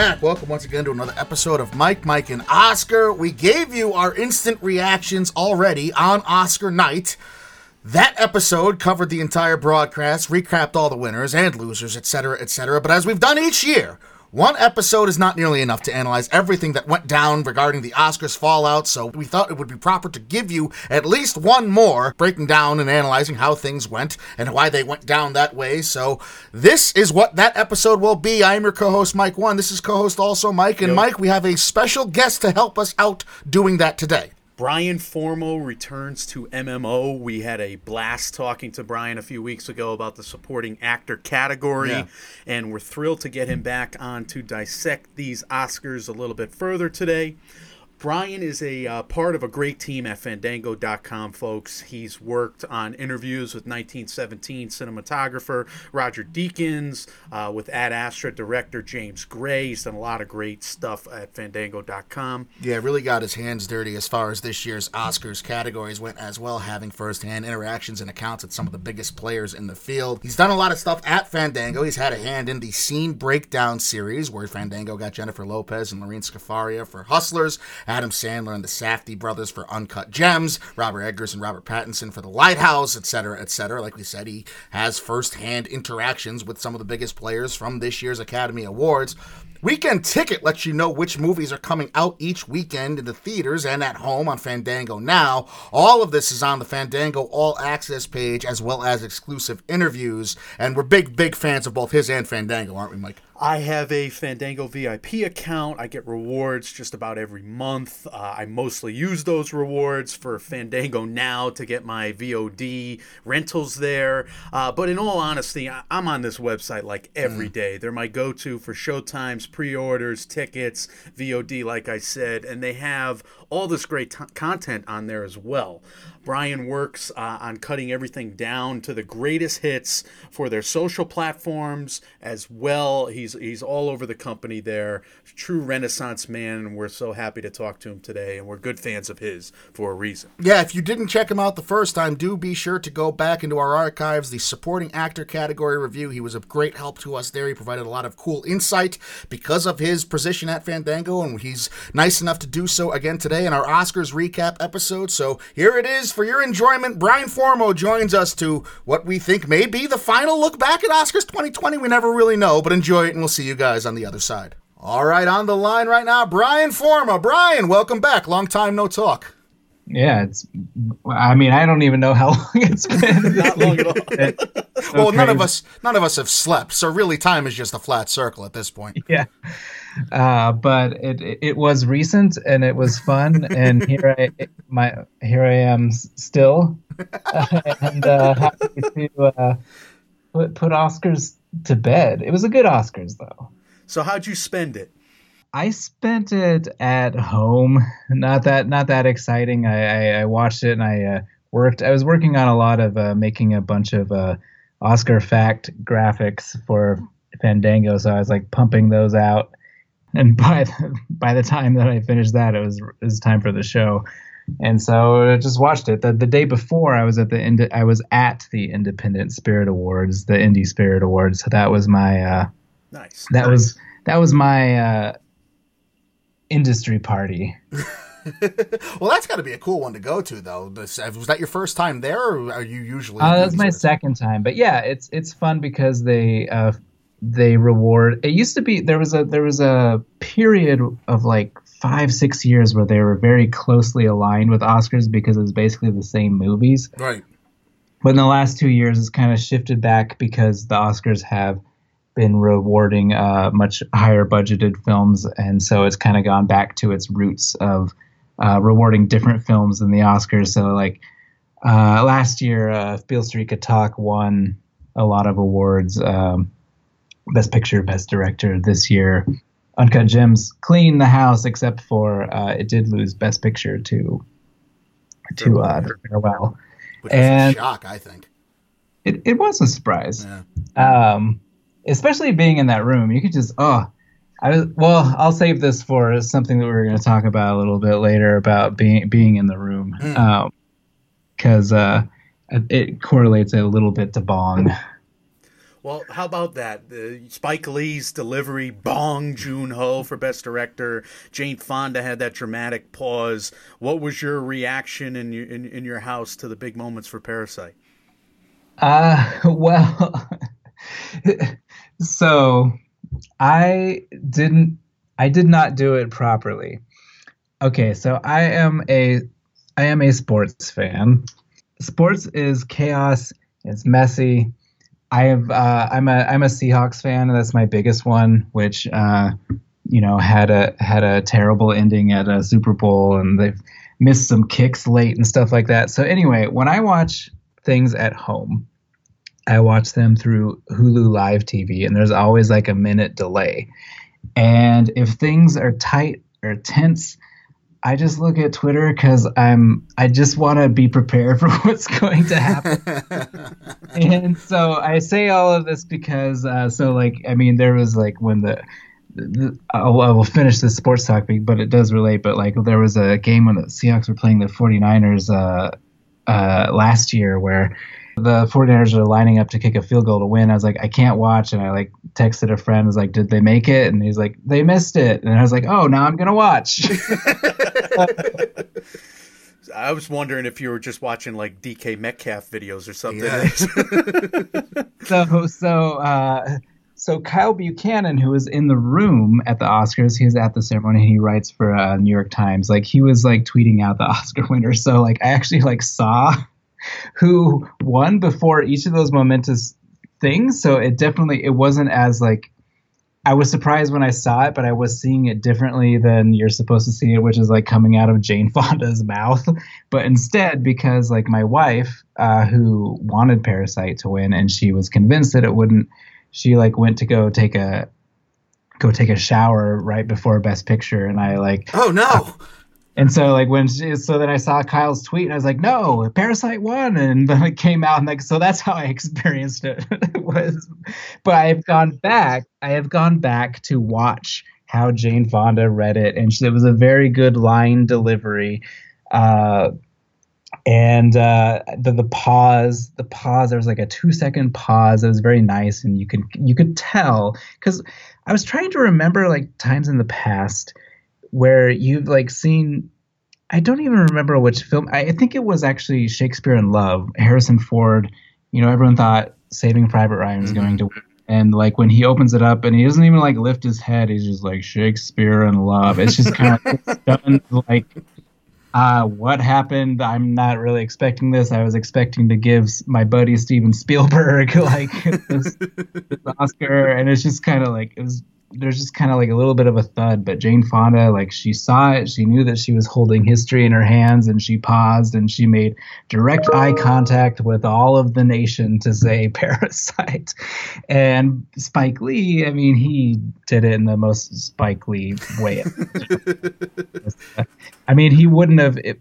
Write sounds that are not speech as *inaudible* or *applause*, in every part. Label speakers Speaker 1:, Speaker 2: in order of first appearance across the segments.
Speaker 1: back. Welcome once again to another episode of Mike, Mike, and Oscar. We gave you our instant reactions already on Oscar night. That episode covered the entire broadcast, recapped all the winners and losers, etc., etc. But as we've done each year, one episode is not nearly enough to analyze everything that went down regarding the Oscars fallout, so we thought it would be proper to give you at least one more, breaking down and analyzing how things went and why they went down that way. So this is what that episode will be. I am your co-host Mike One. This is co-host also Mike, and Mike, we have a special guest to help us out doing that today.
Speaker 2: Brian Formo returns to MMO. We had a blast talking to Brian a few weeks ago about the supporting actor category,
Speaker 1: Yeah.
Speaker 2: and we're thrilled to get him back on to dissect these Oscars a little bit further today. Brian is a uh, part of a great team at Fandango.com, folks. He's worked on interviews with 1917 cinematographer Roger Deakins, uh, with Ad Astra director James Gray. He's done a lot of great stuff at Fandango.com.
Speaker 1: Yeah, really got his hands dirty as far as this year's Oscars categories went as well, having firsthand interactions and accounts with some of the biggest players in the field. He's done a lot of stuff at Fandango. He's had a hand in the Scene Breakdown series, where Fandango got Jennifer Lopez and Lorene Scafaria for Hustlers, Adam Sandler and the Safdie brothers for Uncut Gems, Robert Eggers and Robert Pattinson for The Lighthouse, etc., etc. Like we said, he has firsthand interactions with some of the biggest players from this year's Academy Awards. Weekend Ticket lets you know which movies are coming out each weekend in the theaters and at home on Fandango Now. All of this is on the Fandango All Access page as well as exclusive interviews. And we're big, big fans of both his and Fandango, aren't we, Mike?
Speaker 2: I have a Fandango VIP account. I get rewards just about every month. Uh, I mostly use those rewards for Fandango Now to get my VOD rentals there. Uh, but in all honesty, I- I'm on this website like every day. They're my go to for showtimes, pre orders, tickets, VOD, like I said, and they have all this great t- content on there as well. Brian works uh, on cutting everything down to the greatest hits for their social platforms as well. He's he's all over the company there. True renaissance man, and we're so happy to talk to him today. And we're good fans of his for a reason.
Speaker 1: Yeah, if you didn't check him out the first time, do be sure to go back into our archives, the supporting actor category review. He was a great help to us there. He provided a lot of cool insight because of his position at Fandango, and he's nice enough to do so again today in our Oscars recap episode. So here it is for your enjoyment. Brian Formo joins us to what we think may be the final look back at Oscars 2020. We never really know, but enjoy it, and we'll see you guys on the other side. All right, on the line right now, Brian Formo. Brian, welcome back. Long time no talk.
Speaker 3: Yeah, it's. I mean, I don't even know how *laughs* long it's been.
Speaker 2: Not long at all.
Speaker 3: So
Speaker 1: well, none of us, none of us have slept, so really, time is just a flat circle at this point.
Speaker 3: Yeah, uh, but it it was recent and it was fun, and here I my here I am still, *laughs* and uh, happy to uh, put put Oscars to bed. It was a good Oscars though.
Speaker 2: So how'd you spend it?
Speaker 3: I spent it at home. Not that not that exciting. I, I, I watched it and I uh, worked. I was working on a lot of uh, making a bunch of uh, Oscar fact graphics for Fandango, so I was like pumping those out. And by the, by the time that I finished that, it was it was time for the show. And so I just watched it. The, the day before, I was at the Indi- I was at the Independent Spirit Awards, the Indie Spirit Awards. So that was my uh,
Speaker 2: Nice.
Speaker 3: that was that was my uh, industry party. *laughs*
Speaker 1: Well, that's got to be a cool one to go to, though. This, was that your first time there, or are you usually?
Speaker 3: Uh, that's my second time, but yeah, it's it's fun because they uh, they reward. It used to be there was a there was a period of like five six years where they were very closely aligned with Oscars because it was basically the same movies.
Speaker 1: Right.
Speaker 3: But in the last two years, it's kind of shifted back because the Oscars have been rewarding uh, much higher budgeted films, and so it's kind of gone back to its roots of uh, rewarding different films than the Oscars. So, like uh, last year, uh, Beale Street Could Talk won a lot of awards, um, Best Picture, Best Director. This year, Uncut Gems cleaned the house, except for uh, it did lose Best Picture to to uh, The Farewell.
Speaker 1: Which
Speaker 3: And-
Speaker 1: a shock, I think.
Speaker 3: It, it was a surprise.
Speaker 1: Yeah.
Speaker 3: um, especially being in that room. You could just oh, I was well. I'll save this for something that we're going to talk about a little bit later about being being in the room,
Speaker 1: Mm.
Speaker 3: because uh, it correlates a little bit to Bong.
Speaker 2: Well, how about that? Uh, Spike Lee's delivery, Bong Joon Ho for Best Director. Jane Fonda had that dramatic pause. What was your reaction in your in, in your house to the big moments for Parasite?
Speaker 3: Uh, *laughs* well, *laughs* so I didn't. I did not do it properly. Okay, so I am a I am a sports fan. Sports is chaos. It's messy. I have uh, I'm a I'm a Seahawks fan, and that's my biggest one, which uh, you know had a had a terrible ending at a Super Bowl, and they've missed some kicks late and stuff like that. So anyway, when I watch things at home, I watch them through Hulu Live TV, and there's always like a minute delay. And if things are tight or tense, I just look at Twitter because I'm I just want to be prepared *laughs* for what's going to happen. *laughs* and so I say all of this because uh, so like I mean there was like when the, the I'll, I will finish this sports topic, but it does relate. But like there was a game when the Seahawks were playing the 49ers uh, uh, last year where the 49ers are lining up to kick a field goal to win. I was like, I can't watch. And I like texted a friend, I was like, did they make it? And he's like, they missed it. And I was like, oh, now I'm going to watch. *laughs*
Speaker 2: I was wondering if you were just watching like DK Metcalf videos or something.
Speaker 1: Yeah. *laughs*
Speaker 3: so, so, uh, so Kyle Buchanan, who was in the room at the Oscars, he was at the ceremony. and He writes for uh, New York Times. Like he was like tweeting out the *laughs* Oscar winners. So like I actually like saw who won before each of those momentous things. So it definitely it wasn't as like I was surprised when I saw it, but I was seeing it differently than you're supposed to see it, which is like coming out of Jane *laughs* Fonda's mouth. But instead, because like my wife, uh, who wanted Parasite to win, and she was convinced that it wouldn't, she like went to go take a go take a shower right before Best Picture, and I like
Speaker 1: oh no. Uh,
Speaker 3: and so like when she, so then I saw Kyle's tweet and I was like, no, Parasite won, and *laughs* then it came out and like so that's how I *laughs* experienced *laughs* it was. But I have gone back. I have gone back to watch how Jane Fonda read it, and she, it was a very good line delivery. Uh, and uh, the the pause, the pause. There was like a two second pause. It was very nice, and you could you could tell because I was trying to remember like times in the past where you've like seen I don't even remember which film. I think it was actually Shakespeare in Love. Harrison Ford. You know, everyone thought Saving Private Ryan was mm-hmm. going to win. And like when he opens it up and he doesn't even like lift his head, he's just like Shakespeare in Love. It's just kind of done like uh, what happened? I'm not really expecting this. I was expecting to give my buddy Steven Spielberg *laughs* like this, *laughs* this Oscar, and it's just kind of like it was there's just kind of like a little bit of a thud. But Jane Fonda, like she saw it, she knew that she was holding history in her hands, and she paused and she made direct eye contact with all of the nation to say *laughs* "Parasite." And Spike Lee, I mean, he did it in the most Spike Lee way. *laughs* I mean, he wouldn't have. It,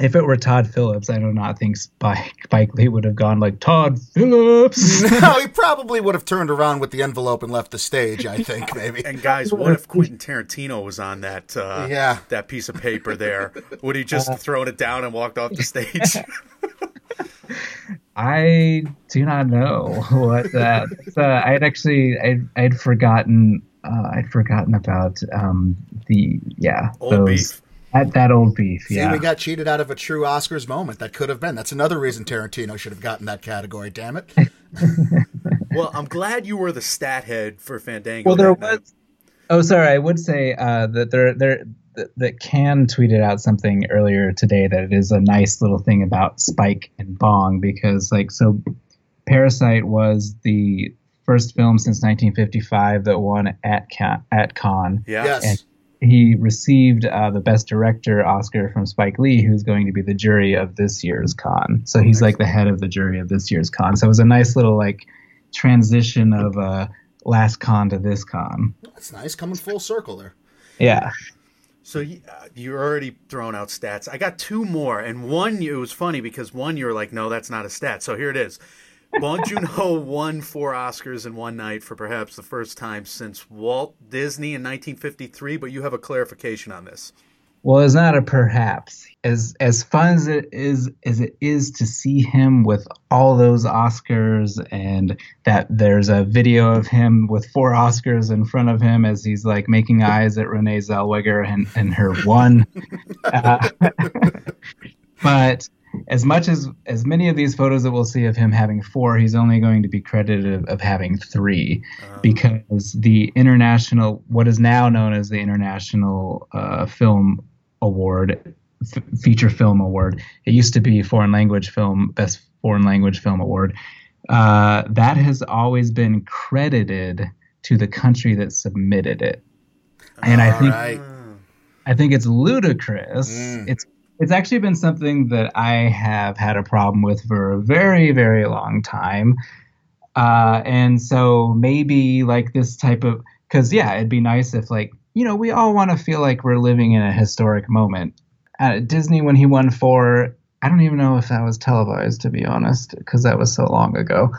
Speaker 3: if it were Todd Phillips, I do not think Spike, Spike Lee would have gone like Todd Phillips. *laughs*
Speaker 1: no, he probably would have turned around with the envelope and left the stage. I think *laughs* maybe.
Speaker 2: and guys, what if Quentin Tarantino was on that? Uh, yeah, that piece of paper there. Would he just uh, thrown it down and walked off the stage? *laughs*
Speaker 3: I do not know what that. Uh, I had actually I I'd forgotten uh, I'd forgotten about um, the yeah
Speaker 2: Old those. Beef
Speaker 3: that, that old beef,
Speaker 1: See,
Speaker 3: yeah.
Speaker 1: we got cheated out of a true Oscars moment. That could have been. That's another reason Tarantino should have gotten that category. Damn it. *laughs*
Speaker 2: well, I'm glad you were the stat head for Fandango.
Speaker 3: Well, there was. Night. Oh, sorry. I would say uh, that there, there, that, that Cannes tweeted out something earlier today that it is a nice little thing about Spike and Bong because, like, so Parasite was the first film since 1955 that won at Cannes, at Cannes.
Speaker 2: Yeah. Yes.
Speaker 1: And
Speaker 3: he received uh, the Best Director Oscar from Spike Lee, who's going to be the jury of this year's Cannes. So he's like the head of the jury of this year's Cannes. So it was a nice little like transition of uh, last Cannes to this Cannes.
Speaker 1: That's nice, coming full circle there.
Speaker 3: Yeah.
Speaker 2: So uh, you're already throwing out stats. I got two more, and one it was funny because one you were like, no, that's not a stat. So here it is. Bong Joon Ho won four Oscars in one night for perhaps the first time since Walt Disney in 1953. But you have a clarification on this.
Speaker 3: Well, it's not a perhaps. As as fun as it is as it is to see him with all those Oscars and that there's a video of him with four Oscars in front of him as he's like making eyes at Renee Zellweger and, and her one. uh, *laughs* *laughs* but as much as as many of these photos that we'll see of him having four, he's only going to be credited of, of having three, um, because the international, what is now known as the International uh, Film award, f- feature film award. It used to be foreign language film, best foreign language film award. Uh, that has always been credited to the country that submitted it, and I think right. I think it's ludicrous. Mm. It's it's actually been something that I have had a problem with for a very very long time. Uh, and so maybe like this type of because yeah, it'd be nice if like you know, we all want to feel like we're living in a historic moment. At Disney, when he won four, I don't even know if that was televised, to be honest, because that was so long ago.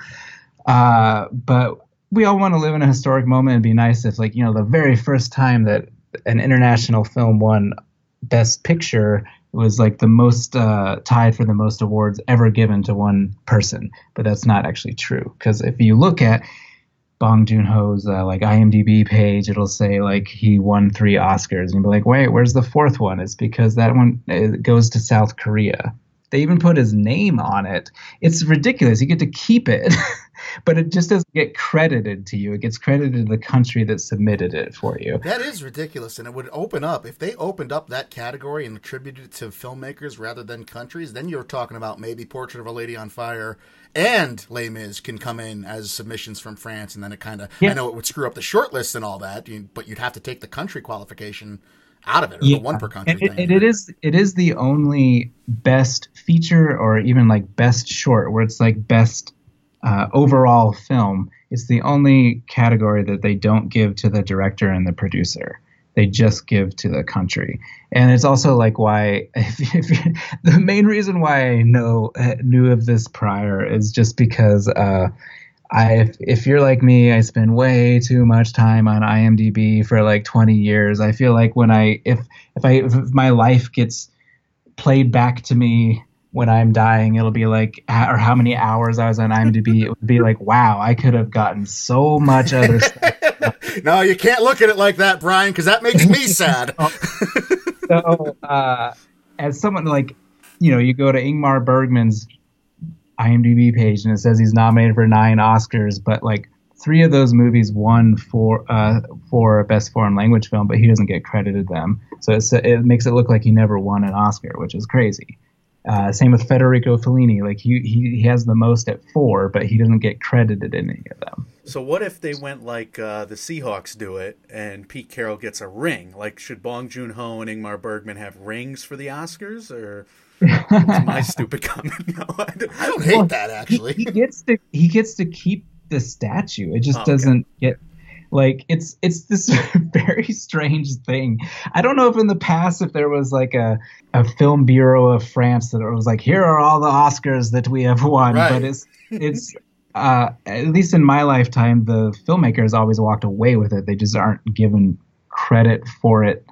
Speaker 3: Uh, but we all want to live in a historic moment. It'd be nice if, like, you know, the very first time that an international film won Best Picture was like the most uh, tied for the most awards ever given to one person. But that's not actually true because if you look at Bong Joon Ho's uh, like IMDb page, it'll say like he won three Oscars, and you'll be like, wait, where's the fourth one? It's because that one goes to South Korea. They even put his name on it. It's ridiculous. You get to keep it, *laughs* but it just doesn't get credited to you. It gets credited to the country that submitted it for you.
Speaker 1: That is ridiculous, and it would open up if they opened up that category and attributed it to filmmakers rather than countries. Then you're talking about maybe Portrait of a Lady on Fire and Les Mis can come in as submissions from France, and then it kind of yeah. I know it would screw up the short list and all that, but you'd have to take the country qualification out of it, or yeah. the one per country
Speaker 3: and it, it is it is the only best feature or even like best short where it's like best uh, overall film. It's the only category that they don't give to the director and the producer they just give to the country. And it's also like why *laughs* if, if the main reason why I know uh, knew of this prior is just because uh, I if, if you're like me, I spend way too much time on IMDb for like 20 years. I feel like when I if if I if my life gets played back to me when I'm dying, it'll be like, or how many hours I was on IMDb, it would be like, wow, I could have gotten so much other stuff. *laughs*
Speaker 1: no, you can't look at it like that, Brian, because that makes me *laughs* sad.
Speaker 3: so, uh, as someone like, you know, you go to Ingmar Bergman's IMDb page and it says he's nominated for nine Oscars, but like three of those movies won for uh, for best foreign language film, but he doesn't get credited them. So it makes it look like he never won an Oscar, which is crazy. Uh, same with Federico Fellini. Like he, he he has the most at four, but he doesn't get credited in any of them.
Speaker 2: So what if they went like uh, the Seahawks do it, and Pete Carroll gets a ring? Like should Bong Joon Ho and Ingmar Bergman have rings for the Oscars, or? My *laughs* stupid comment. *laughs*
Speaker 1: No, I don't, I don't hate well, that actually.
Speaker 3: He, he, gets to he gets to keep the statue. It just oh, doesn't okay. get like it's it's this *laughs* very strange thing. I don't know if in the past if there was like a a film bureau of France that was like here are all the Oscars that we have won, right. but it's it's uh, at least in my lifetime the filmmakers always walked away with it. They just aren't given credit for it.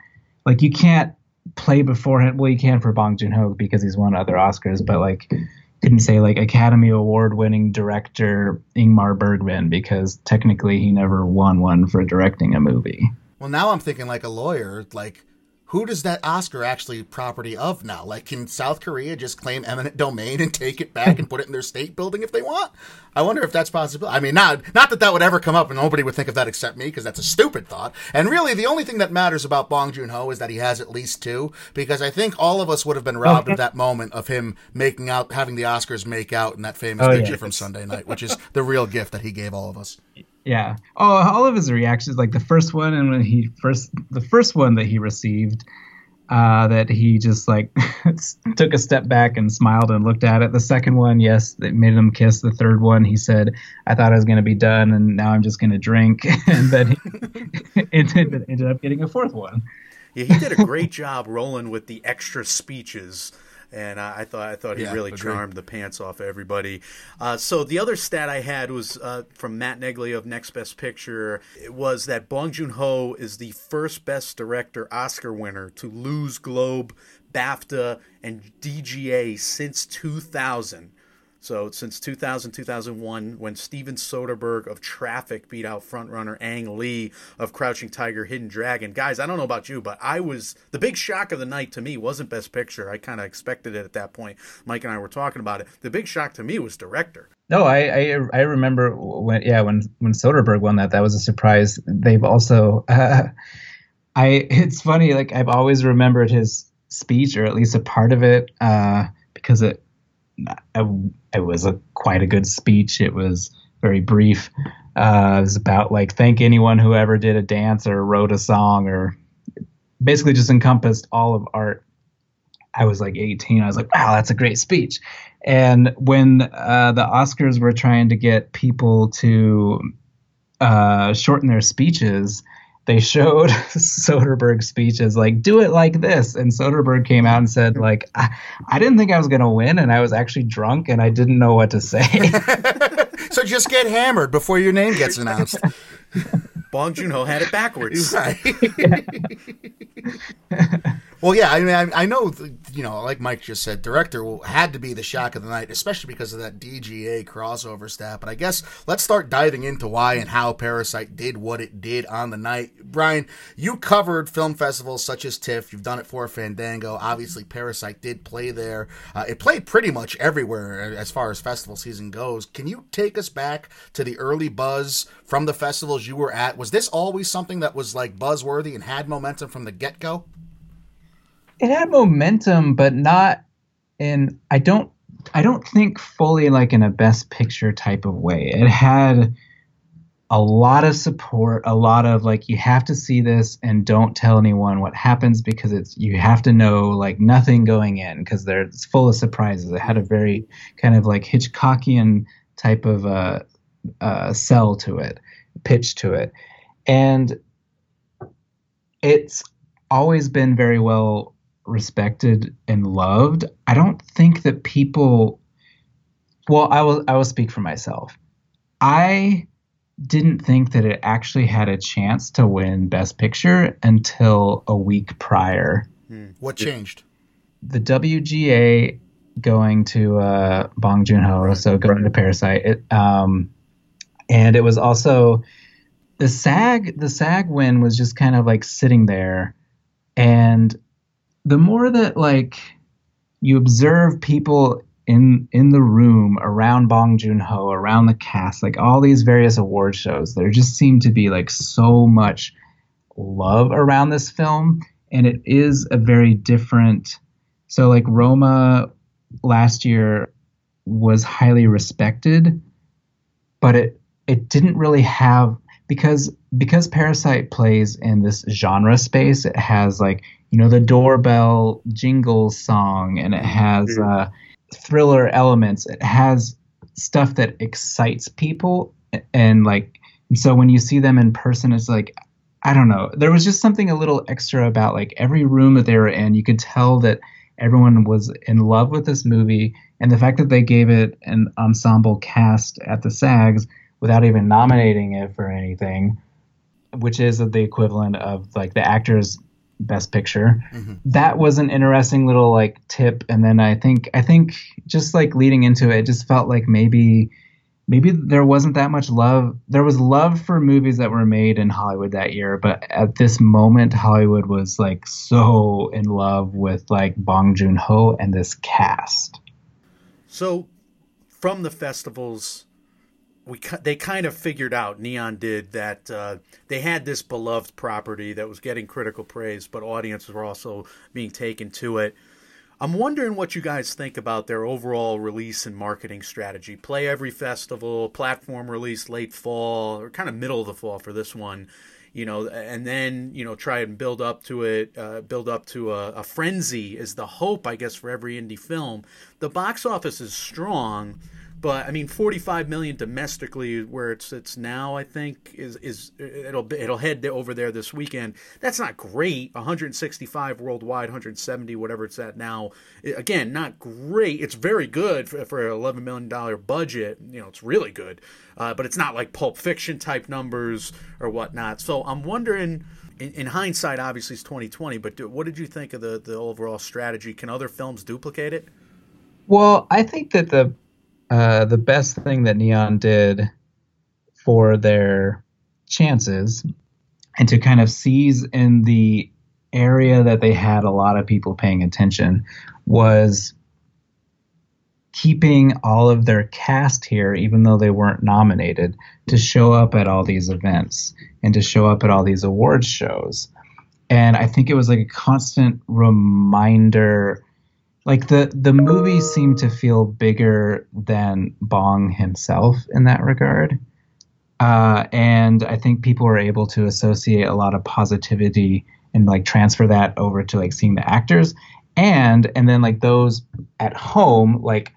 Speaker 3: Like you can't play beforehand. Well, you can for Bong Joon Ho because he's won other Oscars, but like couldn't say like Academy Award winning director Ingmar Bergman because technically he never won one for directing a movie.
Speaker 1: Well, now I'm thinking like a lawyer, like who does that Oscar actually property of now? Like, can South Korea just claim eminent domain and take it back and put it in their state building if they want? I wonder if that's possible. I mean, not not that that would ever come up, and nobody would think of that except me because that's a stupid thought. And really, the only thing that matters about Bong Joon Ho is that he has at least two, because I think all of us would have been robbed okay. of that moment of him making out, having the Oscars make out in that famous oh, picture yeah. from Sunday night, which is the real gift that he gave all of us. *laughs*
Speaker 3: Yeah. Oh, all of his reactions, like the first one, and when he first, the first one that he received, uh, that he just like *laughs* took a step back and smiled and looked at it. The second one, yes, it made him kiss. The third one, he said, "I thought I was going to be done, and now I'm just going to drink." *laughs* and then he *laughs* ended, ended up getting a fourth one.
Speaker 2: Yeah, he did a great job rolling with the extra speeches and uh, I thought I thought he
Speaker 1: Yeah,
Speaker 2: really
Speaker 1: agreed.
Speaker 2: charmed the pants off everybody. Uh, so the other stat I had was uh, from Matt Neglia of Next Best Picture. It was that Bong Joon Ho is the first Best Director Oscar winner to lose Globe, BAFTA, and DGA since 2000. So since 2000, 2001, when Steven Soderbergh of Traffic beat out frontrunner Ang Lee of Crouching Tiger, Hidden Dragon. Guys, I don't know about you, but I was the big shock of the night to me wasn't Best Picture. I kind of expected it at that point. Mike and I were talking about it. The big shock to me was director.
Speaker 3: No, I, I I remember when yeah when when Soderbergh won that that was a surprise. They've also uh, *laughs* I it's funny like I've always remembered his speech or at least a part of it uh, because it it was a quite a good speech. It was very brief. Uh, it was about like thank anyone who ever did a dance or wrote a song or basically just encompassed all of art. I was like 18. I was like, wow, that's a great speech. And when uh, the Oscars were trying to get people to uh, shorten their speeches, they showed *laughs* Soderbergh's speeches like, do it like this. And Soderbergh came out and said, like, I, I didn't think I was going to win, and I was actually drunk, and I didn't know what to say. *laughs*
Speaker 1: so just get hammered before your name gets announced. *laughs*
Speaker 2: Bong Joon Ho had it backwards. *laughs*
Speaker 1: Right. *laughs* well, yeah, I mean, I, I know, you know, like Mike just said, director had to be the shock of the night, especially because of that DGA crossover stat. But I guess let's start diving into why and how Parasite did what it did on the night. Brian, you covered film festivals such as TIFF. You've done it for Fandango. Obviously, Parasite did play there. Uh, it played pretty much everywhere as far as festival season goes. Can you take us back to the early buzz from the festivals you were at? Was this always something that was like buzzworthy and had momentum from the get go?
Speaker 3: it had momentum, but not in I don't I don't think fully like in a best picture type of way. It had a lot of support, a lot of like you have to see this and don't tell anyone what happens because it's you have to know like nothing going in because it's full of surprises. It had a very kind of like Hitchcockian type of uh, uh, sell to it, pitch to it, and it's always been very well respected and loved. I don't think that people well, I will I will speak for myself. I didn't think that it actually had a chance to win best picture until a week prior.
Speaker 1: What changed?
Speaker 3: The WGA going to uh, Bong Joon Ho, so going to Parasite. It, um, and it was also the SAG. The SAG win was just kind of like sitting there, and the more that like you observe people in in the room around Bong Joon Ho, around the cast, like all these various award shows, there just seemed to be like so much love around this film, and it is a very different. So like Roma last year was highly respected, but it it didn't really have because because Parasite plays in this genre space. It has like you know the doorbell jingle song, and it has uh, thriller elements. It has stuff that excites people, and like and so when you see them in person, it's like I don't know. There was just something a little extra about like every room that they were in. You could tell that everyone was in love with this movie, and the fact that they gave it an ensemble cast at the SAGs without even nominating it for anything, which is the equivalent of like the actors best picture. Mm-hmm. That was an interesting little like tip and then I think I think just like leading into it, it just felt like maybe maybe there wasn't that much love. There was love for movies that were made in Hollywood that year, but at this moment Hollywood was like so in love with like Bong Joon-ho and this cast.
Speaker 2: So from the festivals we they kind of figured out Neon did that uh, they had this beloved property that was getting critical praise, but audiences were also being taken to it. I'm wondering what you guys think about their overall release and marketing strategy. Play every festival, platform release late fall or kind of middle of the fall for this one, you know, and then you know try and build up to it, uh, build up to a, a frenzy is the hope, I guess, for every indie film. The box office is strong but I mean, 45 million domestically, where it's it's now, I think is is it'll it'll head over there this weekend. That's not great. 165 worldwide, 170 whatever it's at now. Again, not great. It's very good for, for an 11 million dollar budget. You know, it's really good, uh, but it's not like Pulp Fiction type numbers or whatnot. So I'm wondering. In, in hindsight, obviously it's 2020, but what did you think of the, the overall strategy? Can other films duplicate it?
Speaker 3: Well, I think that the uh, the best thing that Neon did for their chances and to kind of seize in the area that they had a lot of people paying attention was keeping all of their cast here, even though they weren't nominated, to show up at all these events and to show up at all these awards shows. And I think it was like a constant reminder like the the movie seemed to feel bigger than Bong himself in that regard. Uh, and I think people were able to associate a lot of positivity and like transfer that over to like seeing the actors and and then like those at home like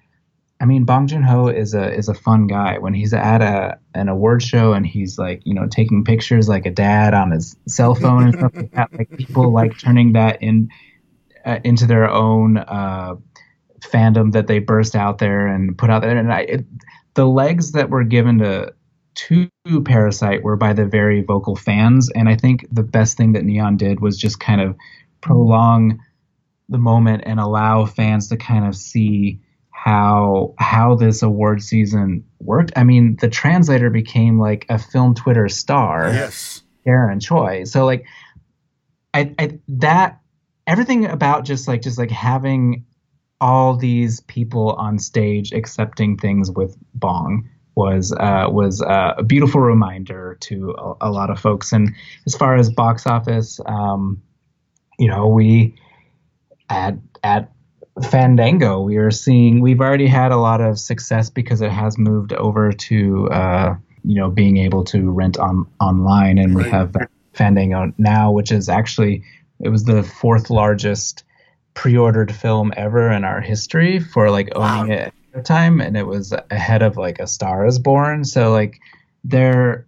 Speaker 3: I mean Bong Joon Ho is a is a fun guy when he's at a an award show and he's like you know taking pictures like a dad on his cell phone and stuff like that like people like turning that in uh, into their own uh, fandom that they burst out there and put out there. And I, it, the legs that were given to to Parasite were by the very vocal fans, and I think the best thing that Neon did was just kind of prolong the moment and allow fans to kind of see how how this award season worked. I mean, the translator became like a film Twitter star.
Speaker 1: Yes.
Speaker 3: Sharon Choi. So like I, I that everything about just like just like having all these people on stage accepting things with Bong was uh, was uh, a beautiful reminder to a, a, lot of folks. And as far as box office, um, you know, we at at Fandango, we are seeing we've already had a lot of success because it has moved over to uh, you know being able to rent on online, and we have Fandango now, which is actually it was the fourth largest pre-ordered film ever in our history for like owning wow. it at the time, and it was ahead of like A Star Is Born. So like there,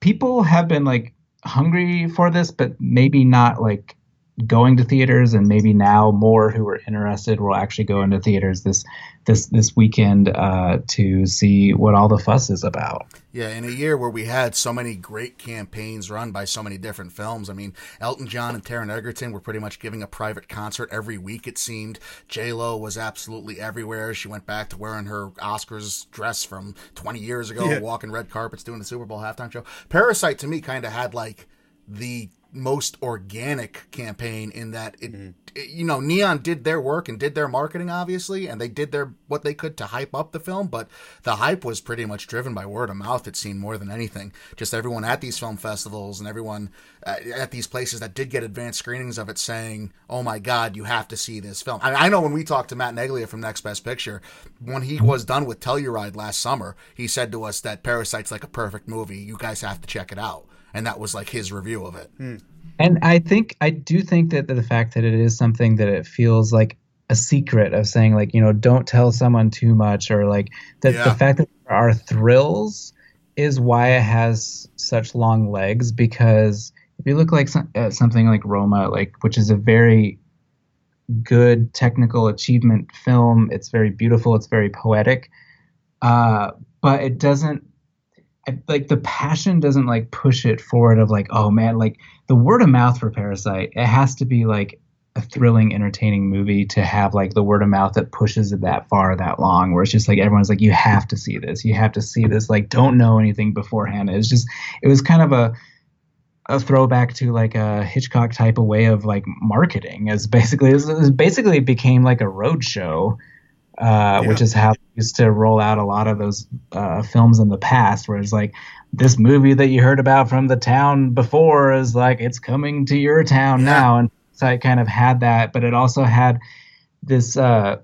Speaker 3: people have been like hungry for this, but maybe not like going to theaters and maybe now more who are interested will actually go into theaters this this this weekend uh, to see what all the fuss is about.
Speaker 1: Yeah, in a year where we had so many great campaigns run by so many different films. I mean, Elton John and Taron Egerton were pretty much giving a private concert every week. It seemed J Lo was absolutely everywhere. She went back to wearing her Oscars dress from 20 years ago, yeah. walking red carpets, doing the Super Bowl halftime show. Parasite to me kind of had like the most organic campaign in that it, mm-hmm. it, you know neon did their work and did their marketing obviously and they did their what they could to hype up the film but the hype was pretty much driven by word of mouth it seemed more than anything. Just everyone at these film festivals and everyone at, at these places that did get advanced screenings of it saying oh my god you have to see this film. I, I know when we talked to matt neglia from next best picture when he was done with telluride last summer he said to us that parasite's like a perfect movie. You guys have to check it out and that was like his review of it. Hmm.
Speaker 3: And I think I do think that the fact that it is something that it feels like a secret of saying like you know don't tell someone too much or like that yeah. the fact that there are thrills is why it has such long legs because if you look like some, at something like Roma like which is a very good technical achievement film it's very beautiful it's very poetic uh, but it doesn't like the passion doesn't like push it forward of like oh man like the word of mouth for parasite it has to be like a thrilling entertaining movie to have like the word of mouth that pushes it that far that long where it's just like everyone's like you have to see this. You have to see this. Like don't know anything beforehand. It's just it was kind of a a throwback to like a Hitchcock type of way of like marketing. As basically it basically became like a road show uh, yeah. which is how they used to roll out a lot of those uh, films in the past, where it's like this movie that you heard about from the town before is like it's coming to your town yeah. now, and so I kind of had that, but it also had this uh,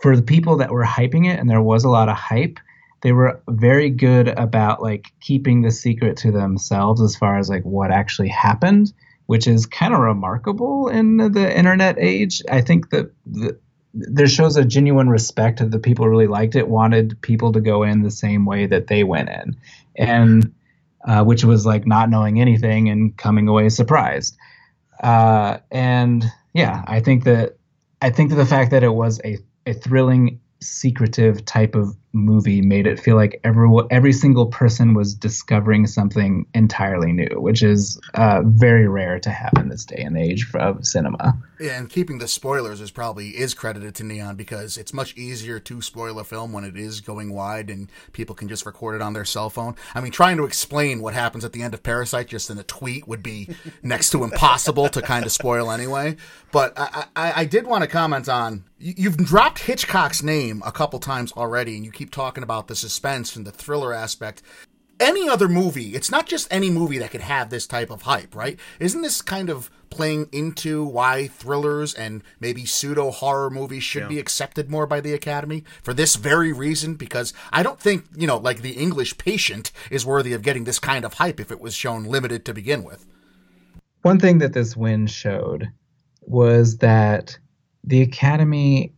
Speaker 3: for the people that were hyping it, and there was a lot of hype. They were very good about like keeping the secret to themselves as far as like what actually happened, which is kind of remarkable in the internet age. I think that the, there shows a genuine respect that the people really liked it, wanted people to go in the same way that they went in, and uh, which was like not knowing anything and coming away surprised. Uh, and yeah, I think that I think that the fact that it was a a thrilling secretive type of movie made it feel like every every single person was discovering something entirely new, which is uh, very rare to have in this day and age of cinema.
Speaker 1: Yeah, and keeping the spoilers is probably is credited to Neon because it's much easier to spoil a film when it is going wide and people can just record it on their cell phone. I mean, trying to explain what happens at the end of Parasite just in a tweet would be *laughs* next to impossible to kind of spoil anyway. But I, I, I did want to comment on you've dropped Hitchcock's name a couple times already, and you keep talking about the suspense and the thriller aspect. Any other movie, it's not just any movie that could have this type of hype, right? Isn't this kind of playing into why thrillers and maybe pseudo horror movies should yeah. be accepted more by the Academy for this very reason? Because I don't think, you know, like The English Patient is worthy of getting this kind of hype if it was shown limited to begin with.
Speaker 3: One thing that this win showed was that the Academy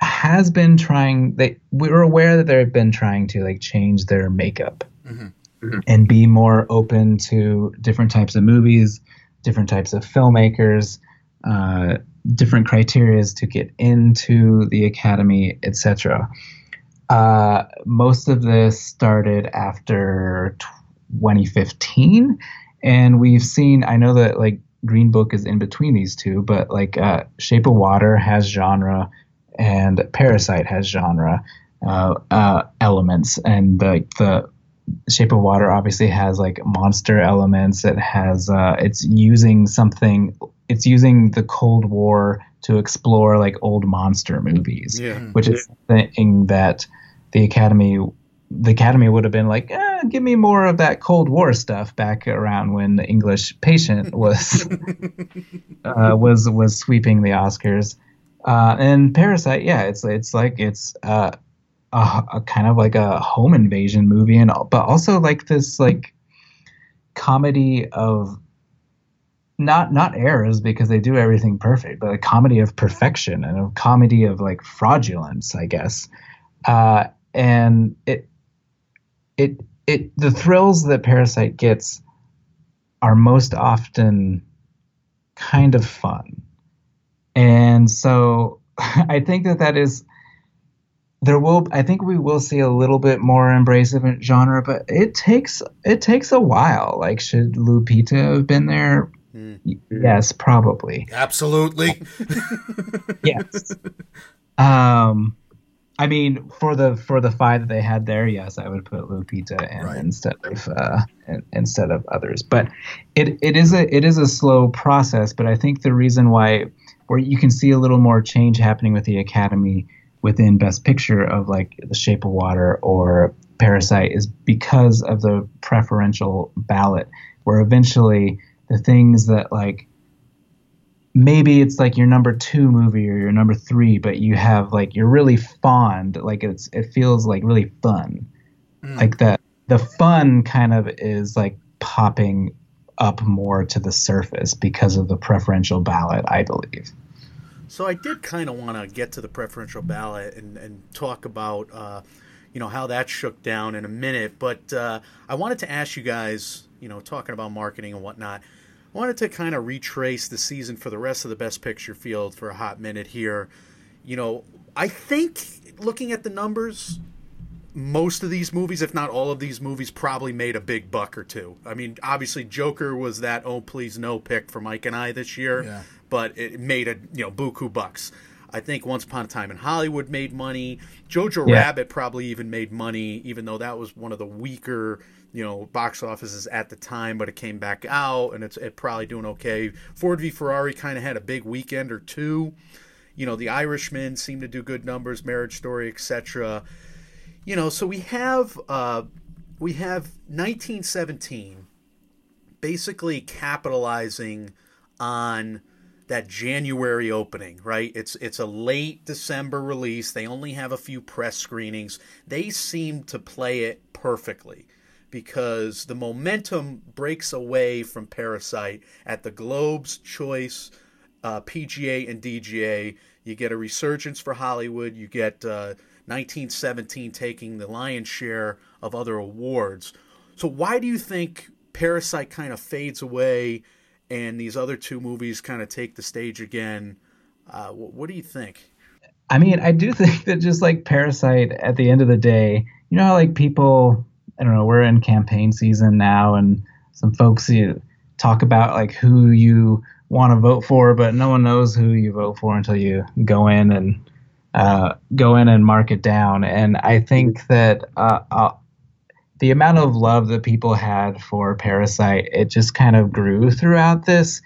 Speaker 3: has been trying they we're aware that they've been trying to like change their makeup mm-hmm. Mm-hmm. and be more open to different types of movies different types of filmmakers uh, different criterias to get into the academy etc uh, most of this started after 2015 and we've seen i know that like Green Book is in between these two, but like uh, Shape of Water has genre and Parasite has genre uh, uh, elements, and the the Shape of Water obviously has like monster elements. It has uh, it's using something. It's using the Cold War to explore like old monster movies, yeah. which is something that the Academy the Academy would have been like, eh, give me more of that Cold War stuff back around when the English Patient was *laughs* uh, was was sweeping the Oscars. Uh, and Parasite, yeah, it's it's like it's uh, a, a, kind of like a home invasion movie, and but also like this like comedy of not not errors because they do everything perfect, but a comedy of perfection and a comedy of like fraudulence, I guess. Uh, and it it it the thrills that Parasite gets are most often kind of fun. And so *laughs* I think that that is there will I think we will see a little bit more embrace of genre, but it takes it takes a while. Like should Lupita have been there? Mm. Yes, probably.
Speaker 1: Absolutely. *laughs*
Speaker 3: yes. Um I mean, for the for the five that they had there, yes, I would put Lupita in right. instead of uh, in, instead of others. But it, it is a it is a slow process. But I think the reason why where you can see a little more change happening with the Academy within Best Picture of like The Shape of Water or Parasite is because of the preferential ballot, where eventually the things that like maybe it's like your number two movie or your number three, but you have like you're really fond, like it's it feels like really fun. Mm. Like the the fun kind of is like popping up more to the surface because of the preferential ballot, I believe.
Speaker 2: So I did kind of want to get to the preferential ballot and, and talk about, uh, you know, how that shook down in a minute. But uh, I wanted to ask you guys, you know, talking about marketing and whatnot. I wanted to kind of retrace the season for the rest of the Best Picture field for a hot minute here. You know, I think looking at the numbers, most of these movies, if not all of these movies, probably made a big buck or two. I mean, obviously, Joker was that oh please no pick for Mike and I this year, yeah. but it made a you know buku bucks. I think Once Upon a Time in Hollywood made money. Jojo yeah. Rabbit probably even made money, even though that was one of the weaker you know box offices at the time, but it came back out and it's it probably doing okay. Ford v Ferrari kind of had a big weekend or two. You know, The Irishman seemed to do good numbers, Marriage Story, etc. You know, so we have uh, we have 1917 basically capitalizing on that January opening, right? It's it's a late December release. They only have a few press screenings. They seem to play it perfectly because the momentum breaks away from Parasite at the Globes, Choice, uh, PGA, and DGA. You get a resurgence for Hollywood. You get uh, 1917 taking the lion's share of other awards. So why do you think Parasite kind of fades away and these other two movies kind of take the stage again? Uh, what, do you think?
Speaker 3: I mean, I do *laughs* think that just like Parasite, at the end of the day, you know, how, like people, I don't know, we're in campaign season now, and some folks you talk about like who you want to vote for, but no one knows who you vote for until you go in and uh, go in and mark it down. And I think that uh, uh, the amount of love that people had for Parasite, it just kind of grew throughout this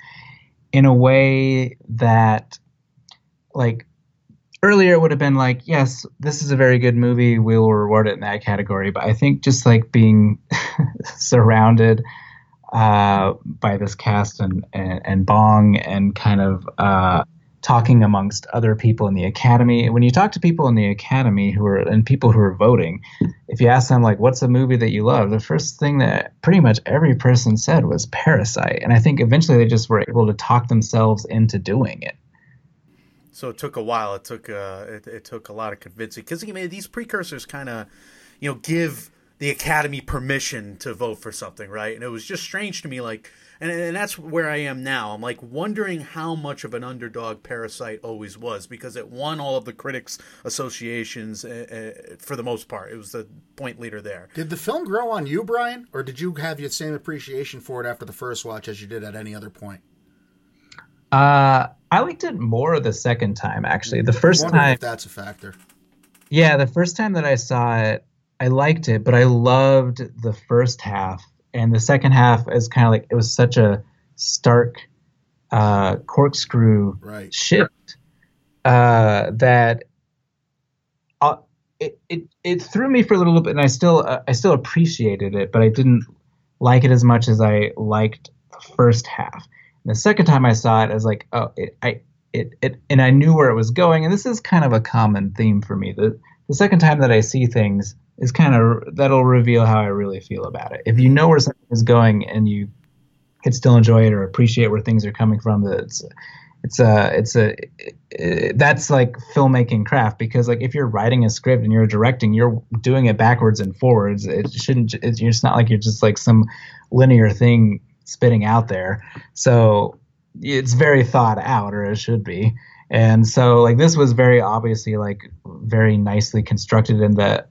Speaker 3: in a way that, like, earlier it would have been like, yes, this is a very good movie. We will reward it in that category. But I think just like being *laughs* surrounded uh, by this cast and, and, and Bong and kind of uh, talking amongst other people in the academy. When you talk to people in the academy who are and people who are voting, if you ask them like, "What's a movie that you love?" the first thing that pretty much every person said was Parasite, and I think eventually they just were able to talk themselves into doing it.
Speaker 2: So it took a while. It took uh, it, it took a lot of convincing because I mean these precursors kind of, you know, give the Academy permission to vote for something, right? And it was just strange to me, like, and, and that's where I am now. I'm like wondering how much of an underdog Parasite always was because it won all of the critics' associations uh, uh, for the most part. It was the point leader there.
Speaker 1: Did the film grow on you, Brian, or did you have the same appreciation for it after the first watch as you did at any other point?
Speaker 3: Uh, I liked it more the second time, actually. The first time.
Speaker 1: If that's a factor.
Speaker 3: Yeah, the first time that I saw it, I liked it, but I loved the first half, and the second half is kind of like it was such a stark uh, corkscrew
Speaker 1: right.
Speaker 3: shift uh, that uh, it, it it threw me for a little bit, and I still uh, I still appreciated it, but I didn't like it as much as I liked the first half. And the second time I saw it, I was like, oh, it, I it, it and I knew where it was going, and this is kind of a common theme for me. The the second time that I see things is kind of that'll reveal how I really feel about it. If you know where something is going and you can still enjoy it or appreciate where things are coming from, that it's a uh, it's a it, that's like filmmaking craft because like if you're writing a script and you're directing, you're doing it backwards and forwards. It shouldn't. It's, it's not like you're just like some linear thing spitting out there. So it's very thought out, or it should be. And so like this was very obviously like very nicely constructed in the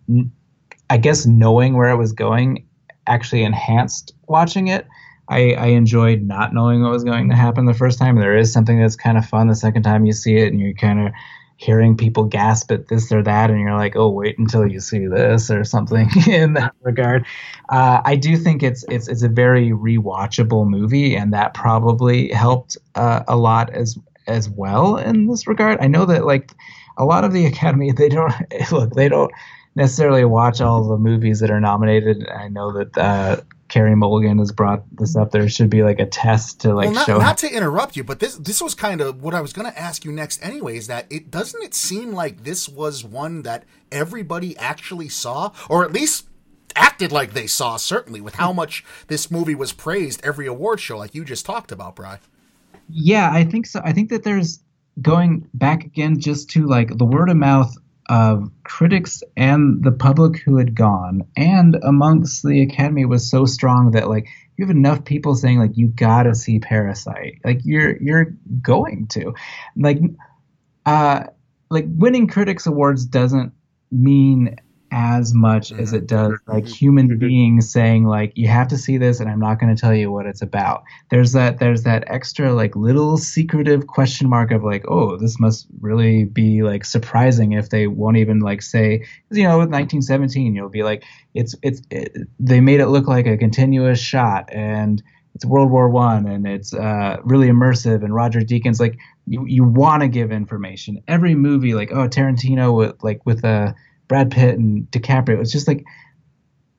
Speaker 3: I guess knowing where it was going actually enhanced watching it. I, I enjoyed not knowing what was going to happen the first time. There is something that's kind of fun the second time you see it, and you're kind of hearing people gasp at this or that, and you're like, oh, wait until you see this or something *laughs* in that regard. Uh, I do think it's it's it's a very rewatchable movie, and that probably helped uh, a lot as as well in this regard. I know that like a lot of the *laughs* Academy, they don't *laughs* look, they don't necessarily watch all the movies that are nominated. I know that uh, Carey Mulligan has brought this up. There should be like a test to like
Speaker 1: well, not,
Speaker 3: show.
Speaker 1: Not to interrupt you, but this this was kind of what I was going to ask you next. Anyway, is that it doesn't it seem like this was one that everybody actually saw, or at least acted like they saw. Certainly, with how much this movie was praised every award show, like you just talked about, Bry.
Speaker 3: Yeah, I think so. I think that there's going back again just to like the word of mouth of critics and the public who had gone and amongst the academy was so strong that like you have enough people saying like you gotta see parasite. Like you're you're going to. Like uh like winning critics awards doesn't mean as much as it does mm-hmm. like human mm-hmm. beings saying like you have to see this and i'm not going to tell you what it's about there's that there's that extra like little secretive question mark of like oh this must really be like surprising if they won't even like say you know with 1917 you'll be like it's it's it, they made it look like a continuous shot and it's world war one and it's uh, really immersive and roger deakins like you, you want to give information every movie like oh tarantino with like with a Brad Pitt and DiCaprio. It's just like,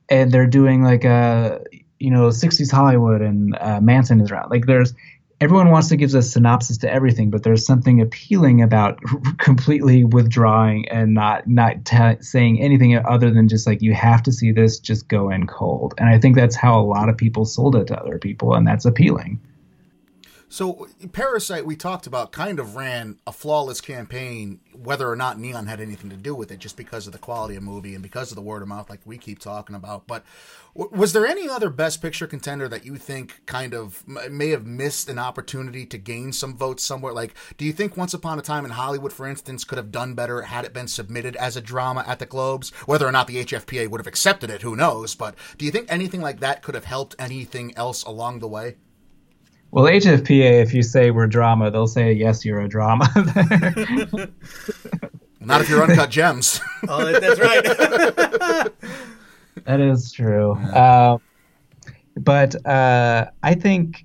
Speaker 3: and they're doing like a you know 60s Hollywood and uh, Manson is around. Like there's everyone wants to give a synopsis to everything, but there's something appealing about *laughs* completely withdrawing and not not t- saying anything other than just like you have to see this, just go in cold. And I think that's how a lot of people sold it to other people, and that's appealing.
Speaker 1: So, Parasite, we talked about, kind of ran a flawless campaign, whether or not Neon had anything to do with it, just because of the quality of movie and because of the word of mouth, like we keep talking about. But was there any other Best Picture contender that you think kind of may have missed an opportunity to gain some votes somewhere? Like, do you think Once Upon a Time in Hollywood, for instance, could have done better had it been submitted as a drama at the Globes? Whether or not the HFPA would have accepted it, who knows? But do you think anything like that could have helped anything else along the way?
Speaker 3: Well, HFPA, if you say we're drama, they'll say yes, you're a drama. *laughs*
Speaker 1: Not if you're uncut gems. *laughs*
Speaker 2: oh, that's right.
Speaker 3: that is true. Uh, but uh, I think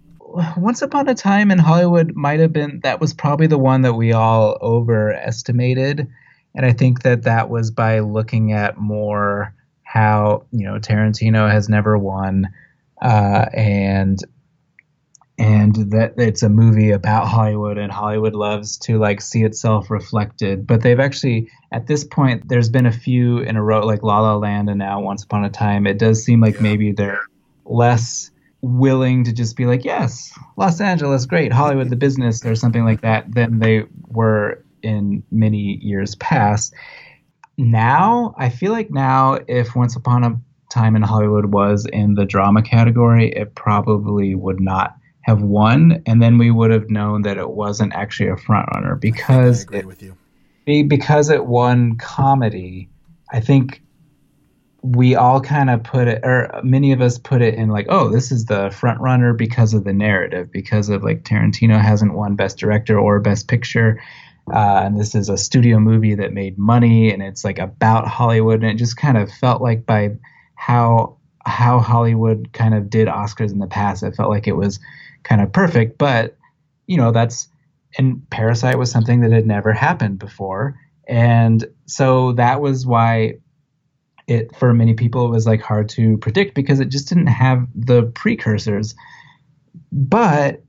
Speaker 3: Once Upon a Time in Hollywood might have been that was probably the one that we all overestimated, and I think that that was by looking at more how you know Tarantino has never won, uh, and and that it's a movie about Hollywood and Hollywood loves to like see itself reflected. But they've actually at this point there's been a few in a row like La La Land and now Once Upon a Time. It does seem like yeah. maybe they're less willing to just be like, yes, Los Angeles, great, Hollywood, the business, or something like that, than they were in many years past. Now, I feel like now, if Once Upon a Time in Hollywood was in the drama category, it probably would not have won, and then we would have known that it wasn't actually a frontrunner because
Speaker 1: I agree it, with you.
Speaker 3: Because it won comedy, I think we all kind of put it, or many of us put it in like, oh, this is the front runner because of the narrative, because of like Tarantino hasn't won Best Director or Best Picture. Uh, and this is a studio movie that made money and it's like about Hollywood. And it just kind of felt like by how how Hollywood kind of did Oscars in the past, it felt like it was kind of perfect. But you know, that's and Parasite was something that had never happened before, and so that was why it for many people it was like hard to predict because it just didn't have the precursors. But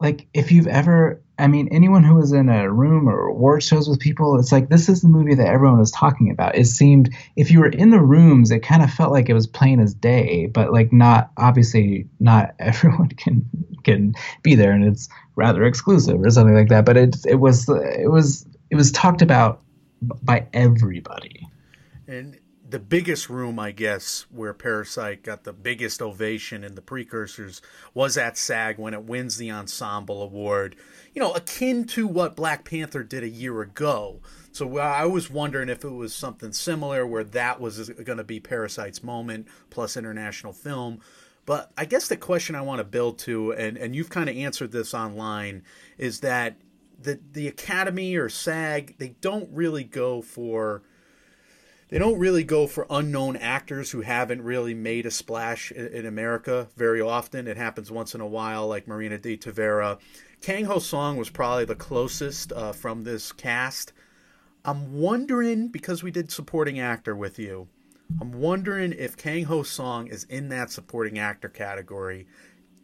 Speaker 3: like if you've ever I mean, anyone who was in a room or award shows with people, it's like this is the movie that everyone was talking about. It seemed if you were in the rooms, it kind of felt like it was plain as day, but like not obviously not *laughs* everyone can can be there, and it's rather exclusive or something like that. But it it was it was it was talked about by everybody.
Speaker 2: And the biggest room, I guess, where Parasite got the biggest ovation in the precursors was at SAG when it wins the Ensemble Award. You know, akin to what Black Panther did a year ago. So uh, I was wondering if it was something similar where that was going to be Parasite's moment plus international film. But I guess the question I want to build to, and, and you've kind of answered this online, is that the the Academy or SAG they don't really go for they don't really go for unknown actors who haven't really made a splash in, America very often. It happens once in a while, like Marina de Tavira. Kang Ho Song was probably the closest uh, from this cast. I'm wondering because we did supporting actor with you. I'm wondering if Kang Ho Song is in that supporting actor category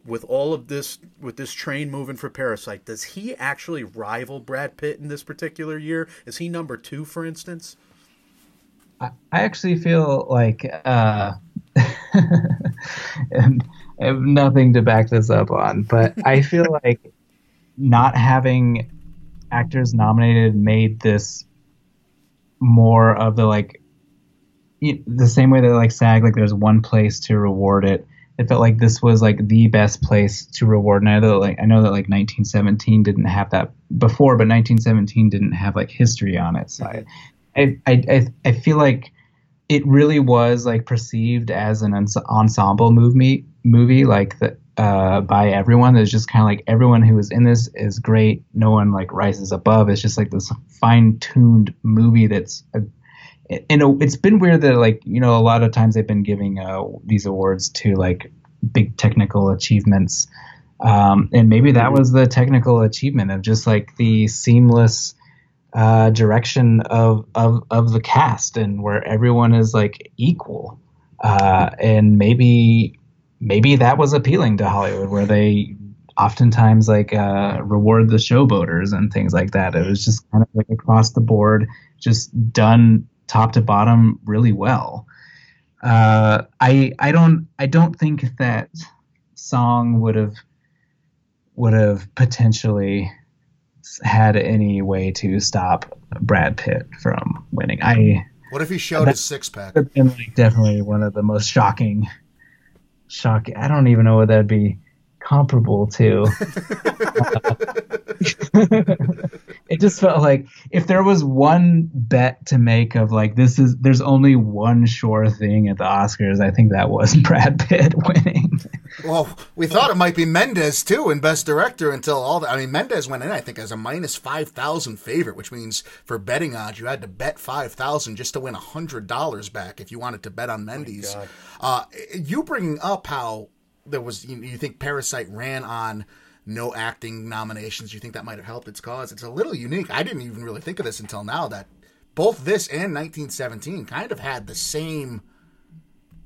Speaker 2: with all of this with this train moving for Parasite. Does he actually rival Brad Pitt in this particular year? Is he number two, for instance?
Speaker 3: I actually feel like, uh, *laughs* and I have nothing to back this up on, but I feel *laughs* like not having actors nominated made this more of the like the same way that like SAG like there's one place to reward it. It felt like this was like the best place to reward. And I know like I know that like 1917 didn't have that before, but 1917 didn't have like history on its mm-hmm. side. I, I, I feel like it really was like perceived as an ensemble movie movie like the uh, by everyone. It's just kind of like everyone who is in this is great. No one like rises above. It's just like this fine tuned movie that's a, and it's been weird that like you know a lot of times they've been giving uh, these awards to like big technical achievements um, and maybe that was the technical achievement of just like the seamless uh, direction of, of of the cast and where everyone is like equal. Uh, and maybe maybe that was appealing to Hollywood, where they oftentimes like uh, reward the showboaters and things like that. It was just kind of like across the board, just done top to bottom really well. Uh, I I don't I don't think that song would have would have potentially had any way to stop Brad Pitt from winning. I
Speaker 1: what if he showed his six pack?
Speaker 3: Been like definitely one of the most shocking, shocking. I don't even know what that'd be comparable to. *laughs* *laughs* *laughs* it just felt like if there was one bet to make of like this is there's only one sure thing at the Oscars, I think that was *laughs* Brad Pitt winning.
Speaker 1: well, we thought it might be Mendes too in Best Director until all that. I mean, Mendes went in, I think, as a minus five thousand favorite, which means for betting odds, you had to bet five thousand just to win a hundred dollars back if you wanted to bet on Mendes. Oh uh, you bringing up how there was you, you think Parasite ran on no acting nominations. You think that might have helped its cause? It's a little unique. I didn't even really think of this until now that both this and 1917 kind of had the same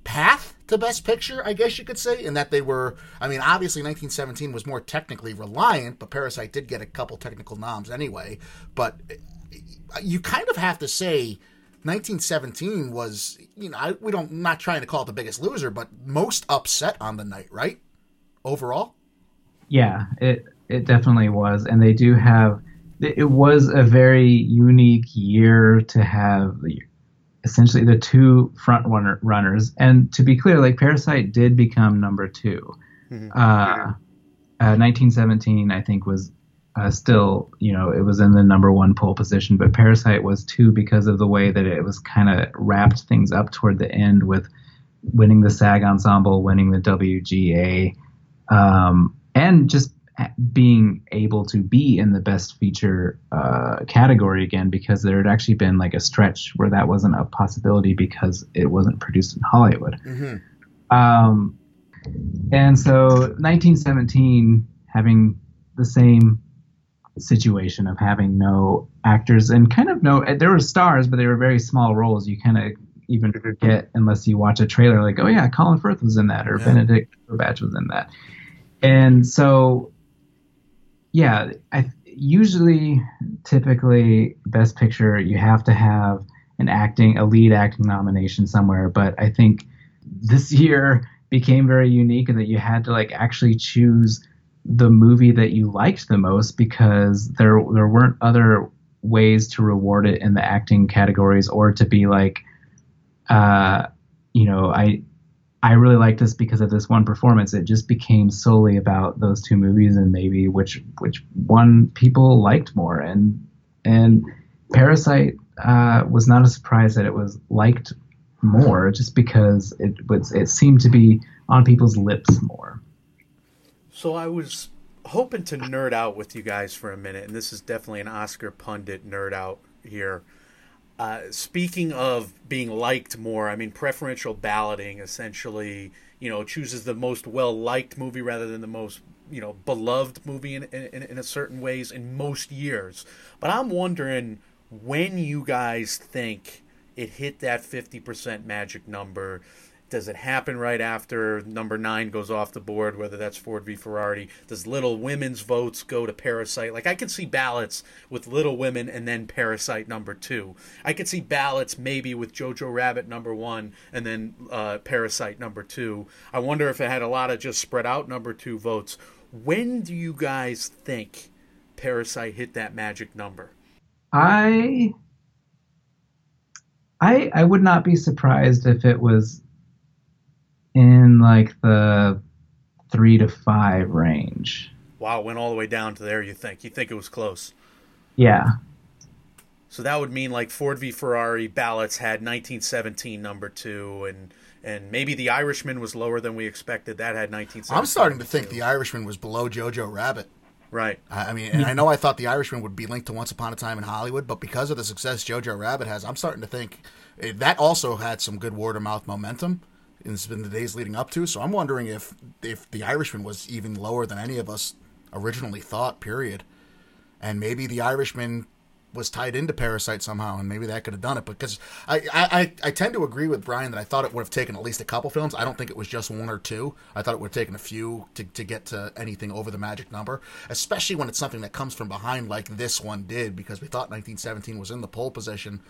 Speaker 1: path to Best Picture, I guess you could say, in that they were. I mean, obviously 1917 was more technically reliant, but Parasite did get a couple technical noms anyway. But uh, you kind of have to say 1917 was, you know, I, we don't not trying to call it the biggest loser, but most upset on the night, right? Overall.
Speaker 3: Yeah, it it definitely was, and they do have. It was a very unique year to have essentially the two front runner, runners, and to be clear, like Parasite did become number 2 mm-hmm. uh, uh, 1917, I think, was uh, still, you know, it was in the number one pole position, but Parasite was two because of the way that it was kind of wrapped things up toward the end with winning the SAG Ensemble, winning the WGA, um, and just being able to be in the best feature uh, category again because there had actually been like a stretch where that wasn't a possibility because it wasn't produced in Hollywood. Mm-hmm. Um, and so 1917 having the same situation of having no actors and kind of no there were stars but they were very small roles you kind of even forget unless you watch a trailer like oh yeah colin firth was in that or yeah. benedict cumberbatch was in that and so yeah i usually typically best picture you have to have an acting a lead acting nomination somewhere but i think this *laughs* year became very unique in that you had to like actually choose the movie that you liked the most because there there weren't other ways to reward it in the acting categories or to be like uh you know i i really liked this because of this one performance. It just became solely about those two movies and maybe which which one people liked more. And and parasite uh was not a surprise that it was liked more just because it was it seemed to be on people's lips more.
Speaker 2: So I was hoping to nerd out with you guys for a minute, and this is definitely an Oscar pundit nerd out here. Uh, speaking of being liked more, I mean, preferential balloting essentially, you know, chooses the most well liked movie rather than the most, you know, beloved movie in, in, in a certain ways in most years. But I'm wondering when you guys think it hit that 50% magic number does it happen right after number nine goes off the board, whether that's Ford v Ferrari? Does Little Women's votes go to Parasite? Like, I could see ballots with Little Women and then Parasite number two. I could see ballots maybe with Jojo Rabbit number one and then uh, Parasite number two. I wonder if it had a lot of just spread out number two votes. When do you guys think Parasite hit that magic number?
Speaker 3: I I I would not be surprised if it was in like the three to five range.
Speaker 2: Wow, went all the way down to there. You think? You think it was close?
Speaker 3: Yeah.
Speaker 2: So that would mean like Ford v Ferrari ballots had 1917 number two, and and maybe The Irishman was lower than we expected. That had 1917.
Speaker 1: I'm starting to think The Irishman was below Jojo Rabbit.
Speaker 2: Right.
Speaker 1: I mean, and I know I thought The Irishman would be linked to Once Upon a Time in Hollywood, but because of the success Jojo Rabbit has, I'm starting to think eh, that also had some good word of mouth momentum in the days leading up to. So I'm wondering if if the Irishman was even lower than any of us originally thought. Period. And maybe the Irishman was tied into Parasite somehow, and maybe that could have done it. Because I, I, I tend to agree with Brian that I thought it would have taken at least a couple films. I don't think it was just one or two. I thought it would have taken a few to, to get to anything over the magic number, especially when it's something that comes from behind like this one did, because we thought 1917 was in the pole position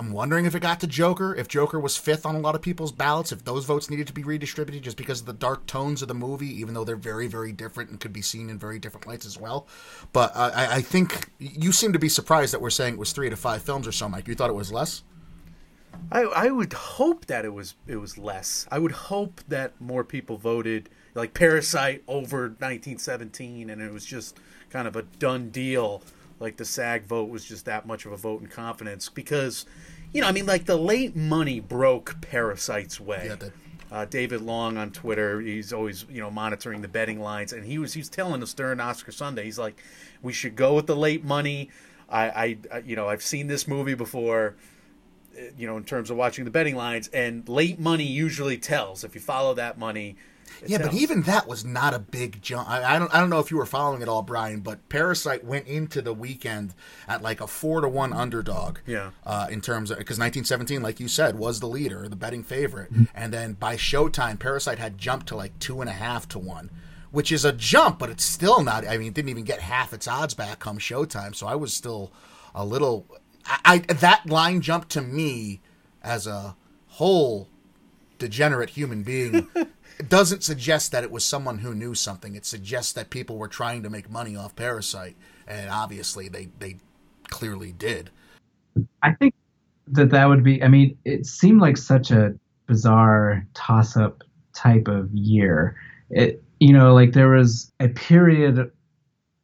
Speaker 1: I'm wondering if it got to Joker, if Joker was fifth on a lot of people's ballots, if those votes needed to be redistributed just because of the dark tones of the movie, even though they're very, very different and could be seen in very different lights as well. But uh, I, I think you seem to be surprised that we're saying it was three to five films or so, Mike. You thought it was less?
Speaker 2: I, I would hope that it was it was less. I would hope that more people voted like Parasite over 1917, and it was just kind of a done deal like the SAG vote was just that much of a vote in confidence because, you know, I mean, like the late money broke Parasite's way. Yeah, the- uh, David Long on Twitter, he's always you know monitoring the betting lines, and he was he's telling us during Oscar Sunday, he's like, we should go with the late money. I, I you know I've seen this movie before you know in terms of watching the betting lines and late money usually tells if you follow that money
Speaker 1: yeah, but even that was not a big jump. I, I, don't. I don't know if you were following it all, Brian. But Parasite went into the weekend at like a four to one underdog.
Speaker 2: Yeah.
Speaker 1: Uh, in terms of because 1917, like you said, was the leader, the betting favorite, mm-hmm. and then by Showtime, Parasite had jumped to like two and a half to one, which is a jump, but it's still not. I mean, it didn't even get half its odds back come Showtime. So I was still a little. I, I that line jump to me as a whole degenerate human being *laughs* it doesn't suggest that it was someone who knew something. It suggests that people were trying to make money off Parasite, and obviously they they clearly did.
Speaker 3: I think that that would be. I mean, it seemed like such a bizarre toss-up type of year. It you know like there was a period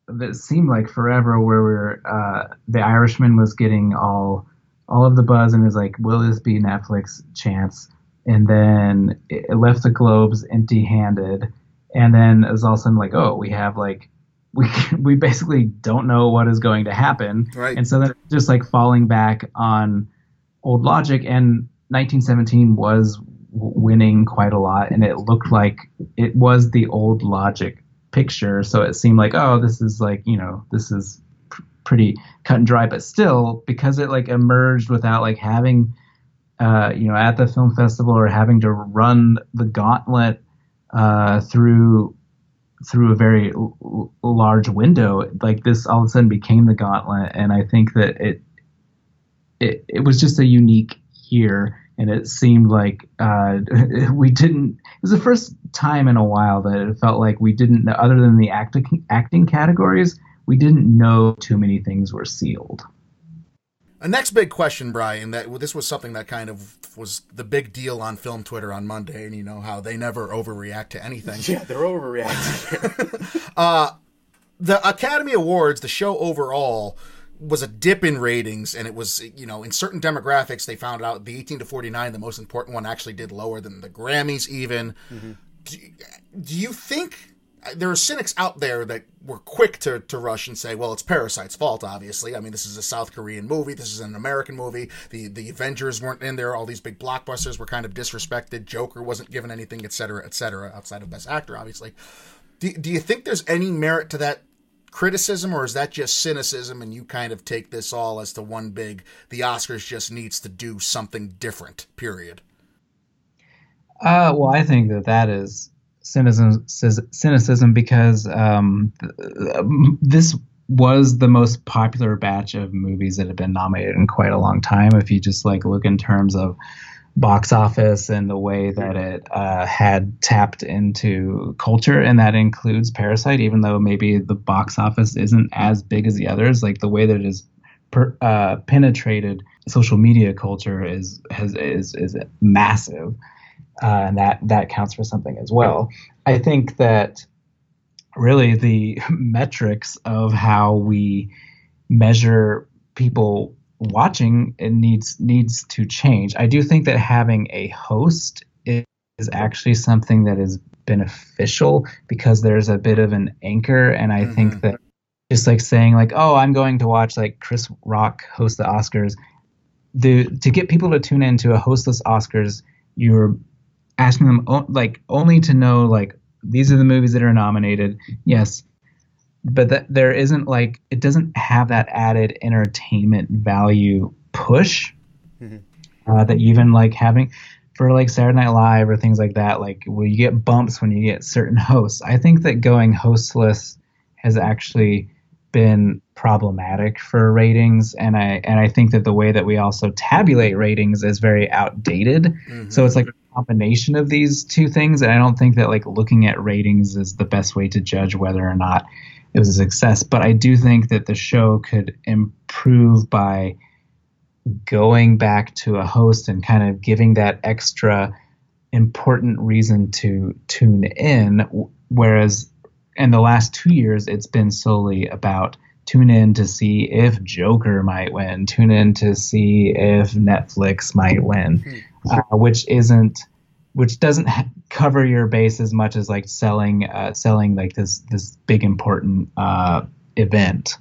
Speaker 3: that seemed like forever where we are uh, the Irishman was getting all all of the buzz and is like, will this be Netflix chance? And then it left the globes empty-handed. And then it was all of a sudden like oh we have like *laughs* we we basically don't know what is going to happen.
Speaker 1: Right.
Speaker 3: And so then just like falling back on old logic. And 1917 was winning quite a lot and it looked like it was the old logic picture. So it seemed like oh this is like you know this is pr- pretty cut and dry. But still because it like emerged without like having uh, you know, at the film festival or having to run the gauntlet uh, through through a very l- large window. Like this, all of a sudden became the gauntlet, and I think that it it it was just a unique year, and it seemed like uh, *laughs* we didn't. It was the first time in a while that it felt like we didn't, other than the acting acting categories, we didn't know too many things were sealed.
Speaker 1: A next big question, Brian, that this was something that kind of was the big deal on film Twitter on Monday, and you know how they never overreact to anything.
Speaker 2: Yeah, they're overreacting. *laughs*
Speaker 1: uh, the Academy Awards, the show overall, was a dip in ratings, and it was, you know, in certain demographics, they found out the 18 to 49, the most important one, actually did lower than the Grammys, even. Mm-hmm. Do, do you think there are cynics out there that were quick to, to rush and say, well, it's Parasite's fault, obviously. I mean, this is a South Korean movie. This is an American movie. The the Avengers weren't in there. All these big blockbusters were kind of disrespected. Joker wasn't given anything, et cetera, et cetera, outside of Best Actor, obviously. Do, do you think there's any merit to that criticism, or is that just cynicism and you kind of take this all as to one big, the Oscars just needs to do something different, period?
Speaker 3: Uh, well, I think that that is cynicism, cynicism because um, this was the most popular batch of movies that have been nominated in quite a long time. If you just like look in terms of box office and the way that it uh, had tapped into culture, and that includes Parasite, even though maybe the box office isn't as big as the others, like the way that it is per, uh, penetrated social media culture is has is is massive uh, and that that counts for something as well. I think that really the *laughs* metrics of how we measure people watching it needs needs to change. I do think that having a host is, is actually something that is beneficial because there's a bit of an anchor, and I mm-hmm. think that just like saying like, oh, I'm going to watch like Chris Rock host the Oscars. The to get people to tune into a hostless Oscars, you're asking them like only to know like these are the movies that are nominated. Yes, but that there isn't like it doesn't have that added entertainment value push mm-hmm. uh, that even like having for like Saturday Night Live or things like that. Like, will you get bumps when you get certain hosts? I think that going hostless has actually been problematic for ratings and I and I think that the way that we also tabulate ratings is very outdated. Mm-hmm. So it's like combination of these two things and I don't think that like looking at ratings is the best way to judge whether or not it was a success, but I do think that the show could improve by going back to a host and kind of giving that extra important reason to tune in whereas in the last 2 years it's been solely about tune in to see if Joker might win, tune in to see if Netflix might win, hmm. Uh, which isn't, which doesn't ha- cover your base as much as like selling, uh, selling like this this big important uh, event.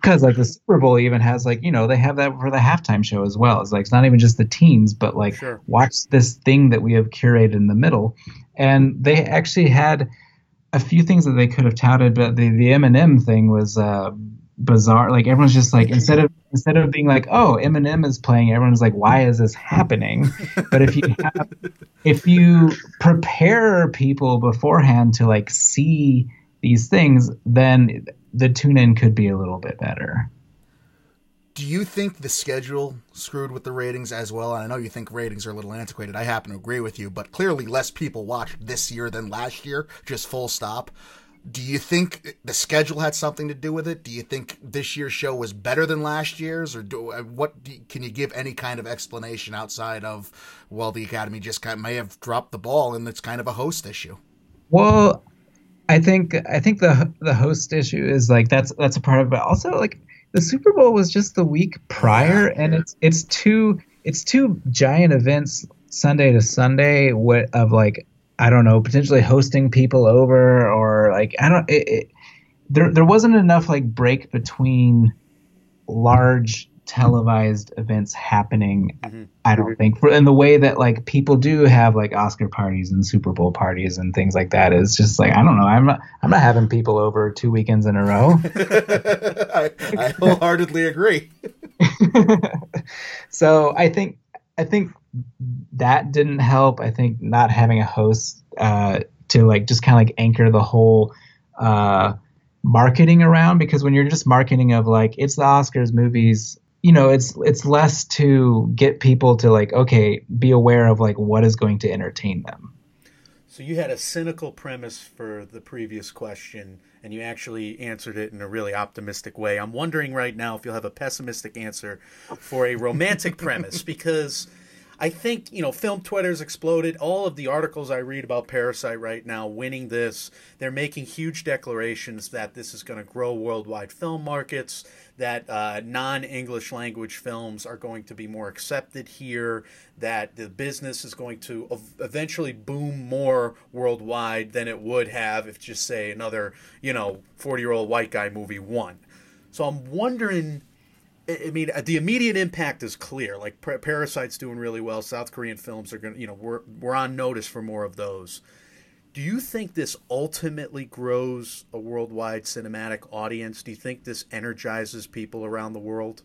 Speaker 3: Because like the Super Bowl even has like you know they have that for the halftime show as well. It's like it's not even just the teams, but like sure. watch this thing that we have curated in the middle, and they actually had a few things that they could have touted, but the the Eminem thing was uh, bizarre. Like everyone's just like instead of instead of being like, oh, Eminem is playing, everyone's like, why is this happening? but if you *laughs* have, if you prepare people beforehand to like see these things, then the tune in could be a little bit better
Speaker 1: do you think the schedule screwed with the ratings as well? And I know you think ratings are a little antiquated. I happen to agree with you, but clearly less people watched this year than last year, just full stop. Do you think the schedule had something to do with it? Do you think this year's show was better than last year's, or do, uh, what? Do, can you give any kind of explanation outside of well, the Academy just kind of may have dropped the ball and it's kind of a host issue?
Speaker 3: Well, I think I think the the host issue is like that's that's a part of it. But also, like the Super Bowl was just the week prior, and it's it's two it's two giant events Sunday to Sunday what of like I don't know potentially hosting people over or like I don't it, it, there there wasn't enough like break between large televised events happening. Mm-hmm. I don't think for in the way that like people do have like Oscar parties and Super Bowl parties and things like that. Is just like I don't know. I'm not I'm not having people over two weekends in a row. *laughs*
Speaker 1: I, I wholeheartedly agree. *laughs*
Speaker 3: so I think I think that didn't help. I think not having a host uh, to like just kind of like anchor the whole. Uh, marketing around because when you're just marketing of like it's the Oscars movies you know it's it's less to get people to like okay be aware of like what is going to entertain them
Speaker 2: so you had a cynical premise for the previous question and you actually answered it in a really optimistic way. I'm wondering right now if you'll have a pessimistic answer for a romantic premise because I think, you know, film Twitter's exploded. All of the articles I read about Parasite right now winning this, they're making huge declarations that this is going to grow worldwide film markets, that uh, non English language films are going to be more accepted here, that the business is going to eventually boom more worldwide than it would have if, just say, another, you know, 40 year old white guy movie won. So I'm wondering I mean, the immediate impact is clear. Like Parasite's doing really well. South Korean films are going to, you know, we're we're on notice for more of those. Do you think this ultimately grows a worldwide cinematic audience? Do you think this energizes people around the world?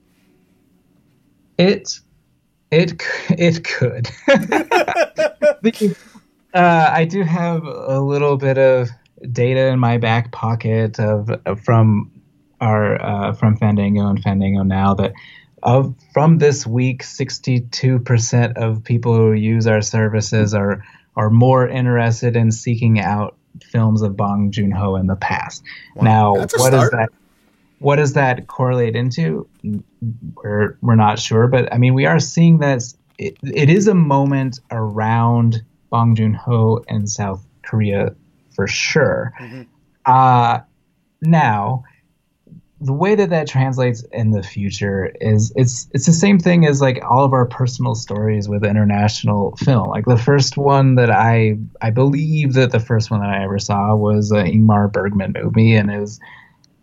Speaker 3: It it it could. *laughs* uh, I do have a little bit of data in my back pocket of, of from are uh, from Fandango and Fandango now that of from this week, 62% of people who use our services are are more interested in seeking out films of Bong Joon Ho in the past. Wow, now, what start. is that? What does that correlate into? We're we're not sure, but I mean, we are seeing that it, it is a moment around Bong Joon Ho and South Korea for sure. Mm-hmm. Uh, now, the way that that translates in the future is it's it's the same thing as like all of our personal stories with international film. Like the first one that I I believe that the first one that I ever saw was an Ingmar Bergman movie, and it was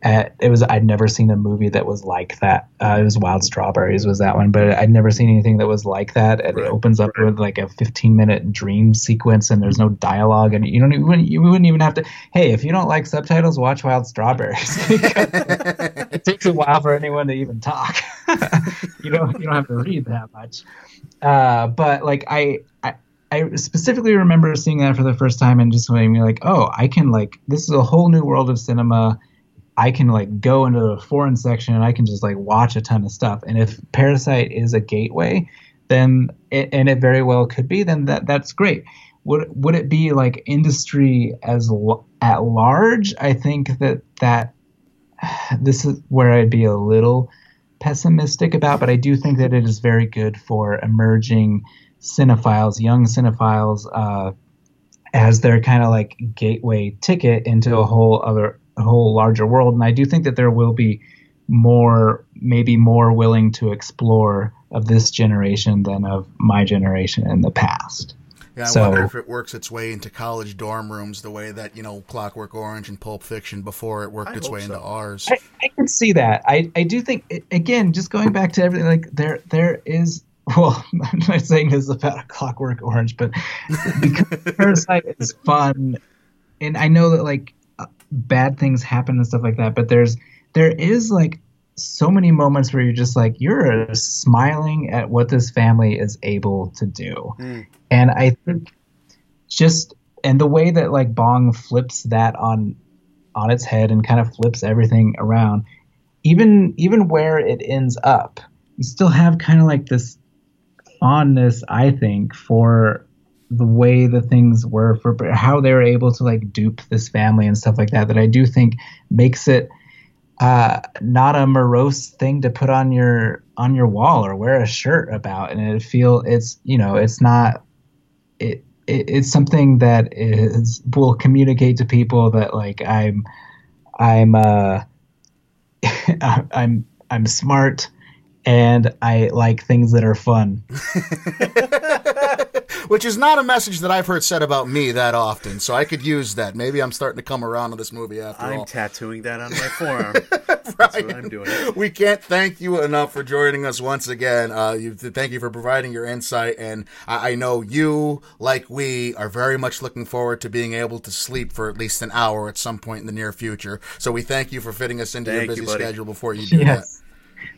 Speaker 3: at, it was I'd never seen a movie that was like that. Uh, it was Wild Strawberries was that one, but I'd never seen anything that was like that. And right, it opens up right. with like a 15 minute dream sequence, and there's no dialogue, and you don't even you wouldn't even have to. Hey, if you don't like subtitles, watch Wild Strawberries. *laughs* *laughs* *laughs* it takes a while for anyone to even talk. *laughs* you don't you don't have to read that much. Uh, but like I, I I specifically remember seeing that for the first time and just being like, oh, I can like this is a whole new world of cinema I can like go into the foreign section and I can just like watch a ton of stuff. And if Parasite is a gateway, then it, and it very well could be, then that that's great. Would would it be like industry as at large? I think that that *sighs* this is where I'd be a little pessimistic about, but I do think that it is very good for emerging cinephiles, young cinephiles, uh, as their kind of like gateway ticket into a whole other, a whole larger world. And I do think that there will be more, maybe more willing to explore of this generation than of my generation in the past.
Speaker 1: Yeah, I
Speaker 3: So-
Speaker 1: wonder if it works its way into college dorm rooms the way that, you know, Clockwork Orange and Pulp Fiction before it worked
Speaker 2: I
Speaker 1: its
Speaker 2: hope
Speaker 1: way into ours.
Speaker 3: I, I can see that. I, I do think again, just going back to everything, like there there is. Well, *laughs* I'm not saying this about a Clockwork Orange, but because Parasite is fun, and I know that like uh, bad things happen and stuff like that, but there's there is like so many moments where you're just like you're smiling at what this family is able to do,
Speaker 2: Mm.
Speaker 3: and I think just and the way that like Bong flips that on on its head and kind of flips everything around even even where it ends up you still have kind of like this fondness i think for the way the things were for how they were able to like dupe this family and stuff like that that i do think makes it uh, not a morose thing to put on your on your wall or wear a shirt about. And it feel it's you know it's not it, it it's something that is will communicate to people that like i'm i'm uh *laughs* i'm i'm smart and i like things that are fun *laughs*
Speaker 1: Which is not a message that I've heard said about me that often, so I could use that. Maybe I'm starting to come around to this movie after
Speaker 2: I'm
Speaker 1: all.
Speaker 2: tattooing that on my *laughs* forearm. That's what I'm doing.
Speaker 1: We can't thank you enough for joining us once again. Uh, you, thank you for providing your insight, and I, I know you, like we, are very much looking forward to being able to sleep for at least an hour at some point in the near future. So we thank you for fitting us into
Speaker 2: Thank
Speaker 1: your busy
Speaker 2: buddy.
Speaker 1: schedule before you do
Speaker 3: yes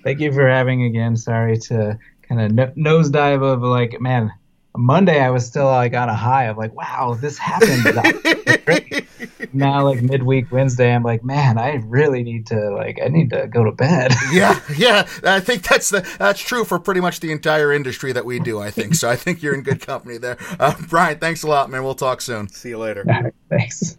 Speaker 3: thank you for having again sorry to kind of no- nosedive of like man monday i was still like on a high of like wow this happened That was *laughs* great. now like midweek wednesday i'm like man i really need to like i need to go to bed *laughs*
Speaker 1: Yeah, yeah. I think that's the that's true for pretty much the entire industry that we do. I think so. I think you're in good company there, uh, Brian. Thanks a lot, man. We'll talk soon.
Speaker 2: See you later.
Speaker 3: All right, thanks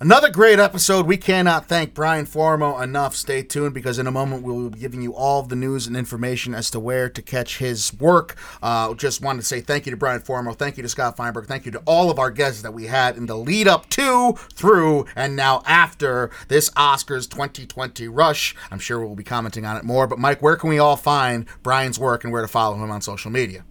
Speaker 1: Another great episode. We cannot thank Brian Formo enough. Stay tuned because in a moment we will be giving you all the news and information as to where to catch his work. Uh, just wanted to say thank you to Brian Formo. Thank you to Scott Feinberg. Thank you to all of our guests that we had in the lead up to, through, and now after this Oscars 2020 rush. I'm sure we'll be commenting on it more. But Mike, where can we all find Brian's work and where to follow him on social media?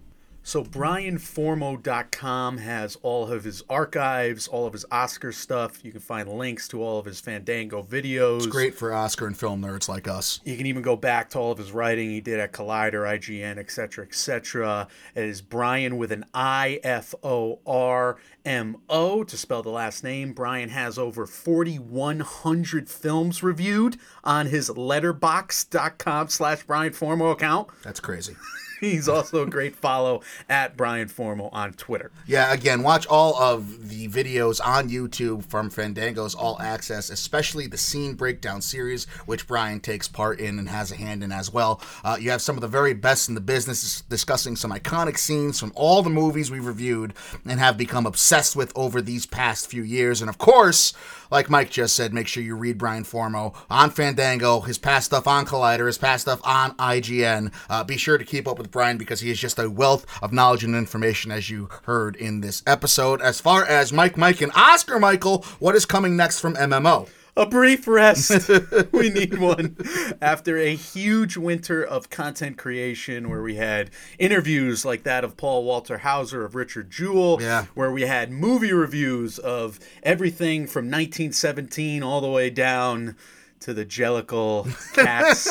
Speaker 2: So BrianFormo.com has all of his archives, all of his Oscar stuff. You can find links to all of his Fandango videos.
Speaker 1: Great for Oscar and film nerds like us.
Speaker 2: You can even go back to all of his writing he did at Collider, IGN, etc., etc. It is Brian with an I F O R M O to spell the last name. Brian has over 4,100 films reviewed on his letterboxd.com slash Brian Formo account.
Speaker 1: That's crazy. *laughs*
Speaker 2: He's also a great follow at Brian Formo on Twitter.
Speaker 1: Yeah, again, watch all of the videos on YouTube from Fandango's All Access, especially the scene breakdown series, which Brian takes part in and has a hand in as well. Uh, you have some of the very best in the business discussing some iconic scenes from all the movies we've reviewed and have become obsessed with over these past few years. And of course, like Mike just said, make sure you read Brian Formo on Fandango, his past stuff on Collider, his past stuff on IGN. Uh, be sure to keep up with Brian because he is just a wealth of knowledge and information, as you heard in this episode. As far as Mike, Mike, and Oscar Michael, what is coming next from MMO?
Speaker 2: A brief rest. *laughs* we need one. After a huge winter of content creation where we had interviews like that of Paul Walter Hauser of Richard Jewell,
Speaker 1: Yeah.
Speaker 2: where we had movie reviews of everything from 1917 all the way down to the Jellicle *laughs* cats.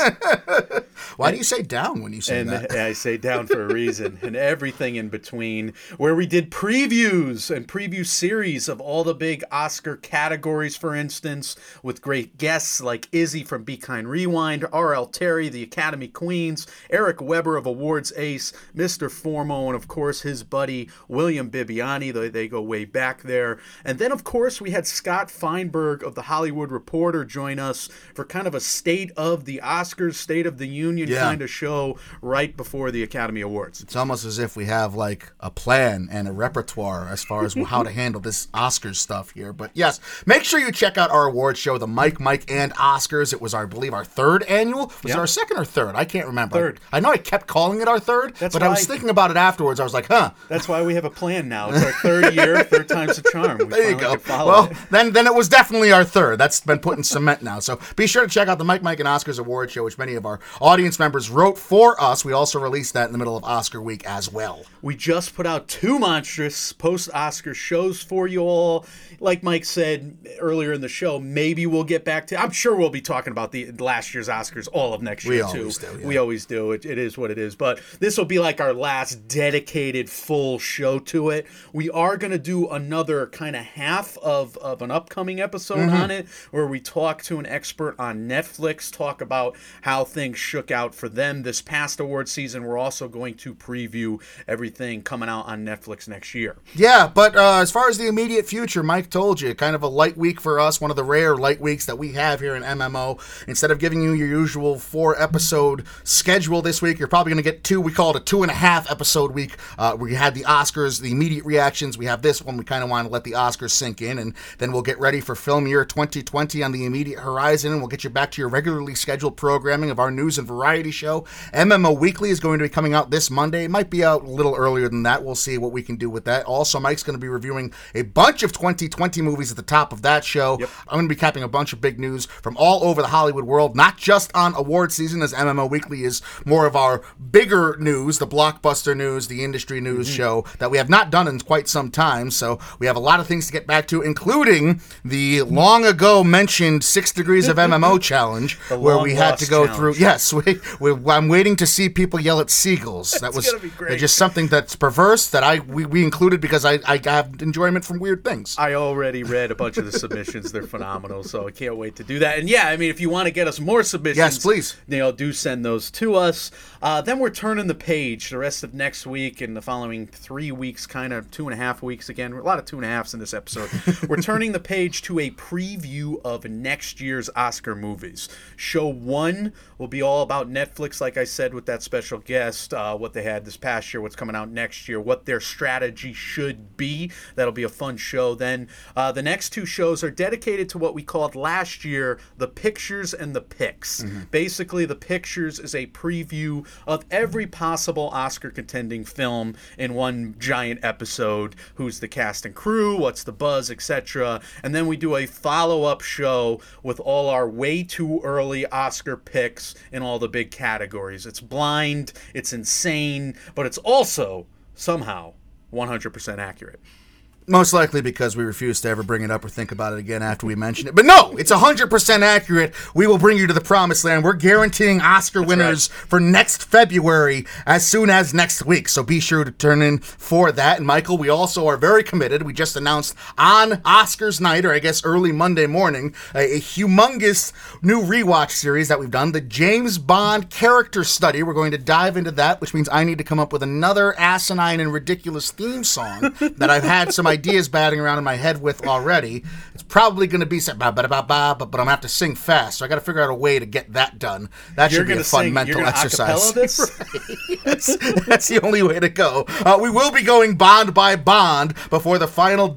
Speaker 1: Why do you say down when you say
Speaker 2: and
Speaker 1: that? *laughs*
Speaker 2: I say down for a reason, and everything in between, where we did previews and preview series of all the big Oscar categories, for instance, with great guests like Izzy from Be Kind Rewind, R.L. Terry, the Academy Queens, Eric Weber of Awards Ace, Mr. Formo, and of course his buddy William Bibbiani. They, they go way back there. And then, of course, we had Scott Feinberg of The Hollywood Reporter join us for kind of a state of the Oscars, state of the union
Speaker 1: Yeah.
Speaker 2: kind of show right before the Academy Awards.
Speaker 1: It's almost as if we have like a plan and a repertoire as far as how to handle this Oscars stuff here. But yes, make sure you check out our award show, the Mike, Mike, and Oscars. It was, our, I believe, our third annual. Was it our second or third? I can't remember.
Speaker 2: Third.
Speaker 1: I know I kept calling it our third,
Speaker 2: That's
Speaker 1: but I was thinking about it afterwards. I was like, huh.
Speaker 2: That's why we have a plan now. It's our third year, third time's a charm. We
Speaker 1: There you go. Well,
Speaker 2: it.
Speaker 1: then then it was definitely our third. That's been put in cement now. So be sure to check out the Mike, Mike, and Oscars award show, which many of our audience members wrote for us. We also released that in the middle of Oscar week as well.
Speaker 2: We just put out two monstrous post Oscar shows for you all. Like Mike said earlier in the show, maybe we'll get back to. I'm sure we'll be talking about the last year's Oscars all of next
Speaker 1: We
Speaker 2: year too.
Speaker 1: always do, yeah.
Speaker 2: We always do. It, it is what it is. But this will be like our last dedicated full show to it. We are going to do another kind of half of, of an upcoming episode
Speaker 1: Mm-hmm.
Speaker 2: on it where we talk to an expert on Netflix, talk about how things shook out for them this past award season. We're also going to preview everything coming out on Netflix next year.
Speaker 1: Yeah, but uh, as far as the immediate future, Mike told you, kind of a light week for us, one of the rare light weeks that we have here in MMO. Instead of giving you your usual four episode schedule this week, you're probably going to get two. We call it a two and a half episode week. Uh, we had the Oscars, the immediate reactions. We have this one. We kind of want to let the Oscars sink in, and then we'll get ready for film year 2020 on the immediate horizon, and we'll get you back to your regularly scheduled programming of our news and variety show. MMO Weekly is going to be coming out this Monday. It might be out a little earlier than that. We'll see what we can do with that. Also, Mike's going to be reviewing a bunch of 2020 movies at the top of that show. I'm going to be capping a bunch of big news from all over the Hollywood world, not just on award season, as MMO Weekly is more of our bigger news, the blockbuster news, the industry news mm-hmm. show that we have not done in quite some time. So we have a lot of things to get back to, including the long ago mentioned Six Degrees of *laughs* MMO challenge, where we had to go
Speaker 2: challenge.
Speaker 1: through. Yes, we, we, I'm waiting to see people yell at seagulls. That was just something that's perverse that I we, we included because I, I have enjoyment from weird things.
Speaker 2: I already read a bunch of the submissions. They're phenomenal, so I can't wait to do that. And yeah, I mean, if you want to get us more submissions,
Speaker 1: Yes, please.
Speaker 2: You know, do send those to us. Uh, then we're turning the page the rest of next week and the following three weeks, kind of two and a half weeks again. A lot of two and a halves in this episode. we're turning the page to a preview of next year's Oscar movies. Show one will be all about Netflix, like I said, with that special guest, uh, what they had this past year, what's coming out next year, what their strategy should be. That'll be a fun show. Then uh, the next two shows are dedicated to what we called last year the pictures and the picks. Basically, the pictures is a preview of every possible Oscar contending film in one giant episode. Who's the cast and crew? What's the buzz, etc. And then we do a follow up show with all our way too early Oscar picks in all the big categories. It's blind, it's insane, but it's also somehow 100% accurate.
Speaker 1: Most likely because we refuse to ever bring it up or think about it again after we mention it. But no, it's 100% accurate. We will bring you to the promised land. We're guaranteeing Oscar winners for next February as soon as next week. So be sure to turn in for that. And Michael, we also are very committed. We just announced on Oscars night, or I guess early Monday morning, a, a humongous new rewatch series that we've done the James Bond character study. We're going to dive into that, which means I need to come up with another asinine and ridiculous theme song that I've had some ideas *laughs* batting around in my head with already. It's probably going to be some ba ba ba ba, but but I'm gonna have to sing fast, so I got to figure out a way to get that done. That
Speaker 2: You're
Speaker 1: should be a
Speaker 2: to
Speaker 1: fun
Speaker 2: sing,
Speaker 1: mental exercise. *laughs* that's, that's the only way to go. Uh, we will be going bond by bond before the final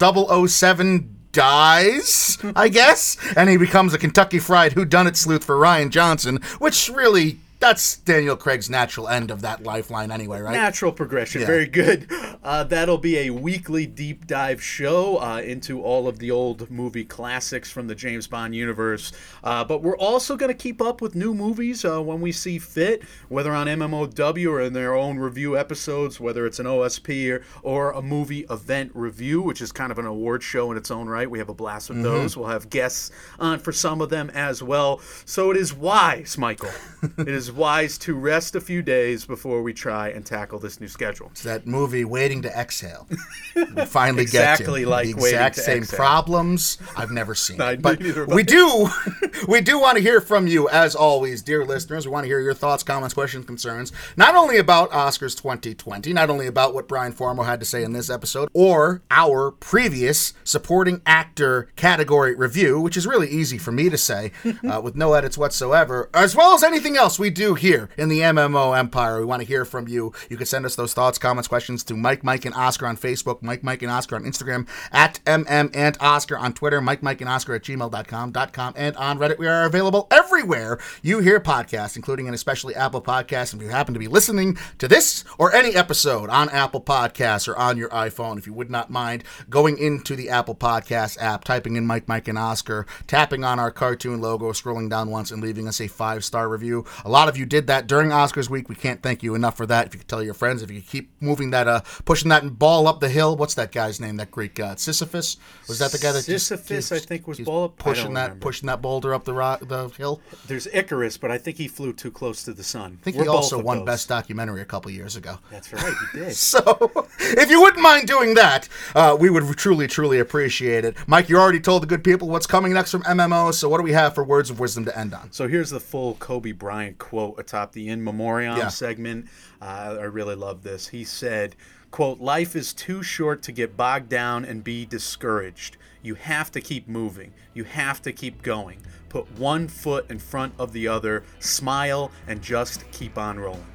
Speaker 1: 007 dies, I guess, and he becomes a Kentucky Fried Who Done It sleuth for Rian Johnson, which really. That's Daniel Craig's natural end of that lifeline, anyway, right?
Speaker 2: Natural progression.
Speaker 1: Yeah.
Speaker 2: Very good. Uh, that'll be a weekly deep dive show uh, into all of the old movie classics from the James Bond universe. Uh, but we're also going to keep up with new movies uh, when we see fit, whether on MMOW or in their own review episodes, whether it's an OSP or, or a movie event review, which is kind of an award show in its own right. We have a blast with
Speaker 1: Mm-hmm.
Speaker 2: those. We'll have guests on for some of them as well. So it is wise, Michael. *laughs* it is is wise to rest a few days before we try and tackle this new schedule.
Speaker 1: It's that movie Waiting to Exhale. We finally
Speaker 2: Exactly
Speaker 1: get to
Speaker 2: like
Speaker 1: the exact same
Speaker 2: Exhale.
Speaker 1: problems. I've never seen *laughs* it, but we do. *laughs* we do want to hear from you, as always, dear listeners. We want to hear your thoughts, comments, questions, concerns, not only about Oscars 2020, not only about what Brian Formo had to say in this episode, or our previous supporting actor category review, which is really easy for me to say, *laughs* uh, with no edits whatsoever, as well as anything else we do here in the MMO Empire. We want to hear from you. You can send us those thoughts, comments, questions to Mike, Mike, and Oscar on Facebook, Mike, Mike, and Oscar on Instagram, at MM and Oscar on Twitter, Mike, Mike, and Oscar at gmail.com, com, and on Reddit. We are available everywhere you hear podcasts, including and especially Apple Podcasts. If you happen to be listening to this or any episode on Apple Podcasts or on your iPhone, if you would not mind going into the Apple Podcast app, typing in Mike, Mike, and Oscar, tapping on our cartoon logo, scrolling down once, and leaving us a five star review. A lot of you did that during Oscars week. We can't thank you enough for that. If you could tell your friends, if you keep moving that, uh, pushing that ball up the hill. What's that guy's name? That Greek god, Sisyphus. Was that the guy that just
Speaker 2: Sisyphus,
Speaker 1: keeps-
Speaker 2: I think, was ball up-
Speaker 1: pushing that
Speaker 2: remember.
Speaker 1: pushing that boulder up the rock, the hill?
Speaker 2: There's Icarus, but I think he flew too close to the sun.
Speaker 1: I think
Speaker 2: We're
Speaker 1: he also won
Speaker 2: those.
Speaker 1: Best Documentary a couple years ago.
Speaker 2: That's right, he did. *laughs*
Speaker 1: So, if you wouldn't mind doing that, uh, we would truly, truly appreciate it. Mike, you already told the good people what's coming next from MMO, so what do we have for words of wisdom to end on?
Speaker 2: So here's the full Kobe Bryant quote atop the In Memoriam
Speaker 1: Yeah.
Speaker 2: segment. Uh, I really love this. He said, "quote Life is too short to get bogged down and be discouraged. You have to keep moving. You have to keep going. Put one foot in front of the other. Smile and just keep on rolling."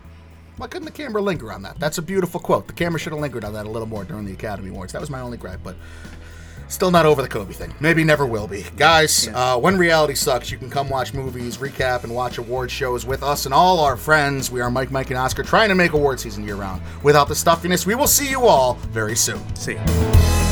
Speaker 1: Why couldn't the camera linger on that? That's a beautiful quote. The camera should have lingered on that a little more during the Academy Awards. That was my only gripe, but still not over the Kobe thing. Maybe never will be. Guys, uh, when reality sucks, you can come watch movies, recap, and watch award shows with us and all our friends. We are Mike, Mike, and Oscar trying to make award season year round. Without the stuffiness, we will see you all very soon.
Speaker 2: See ya.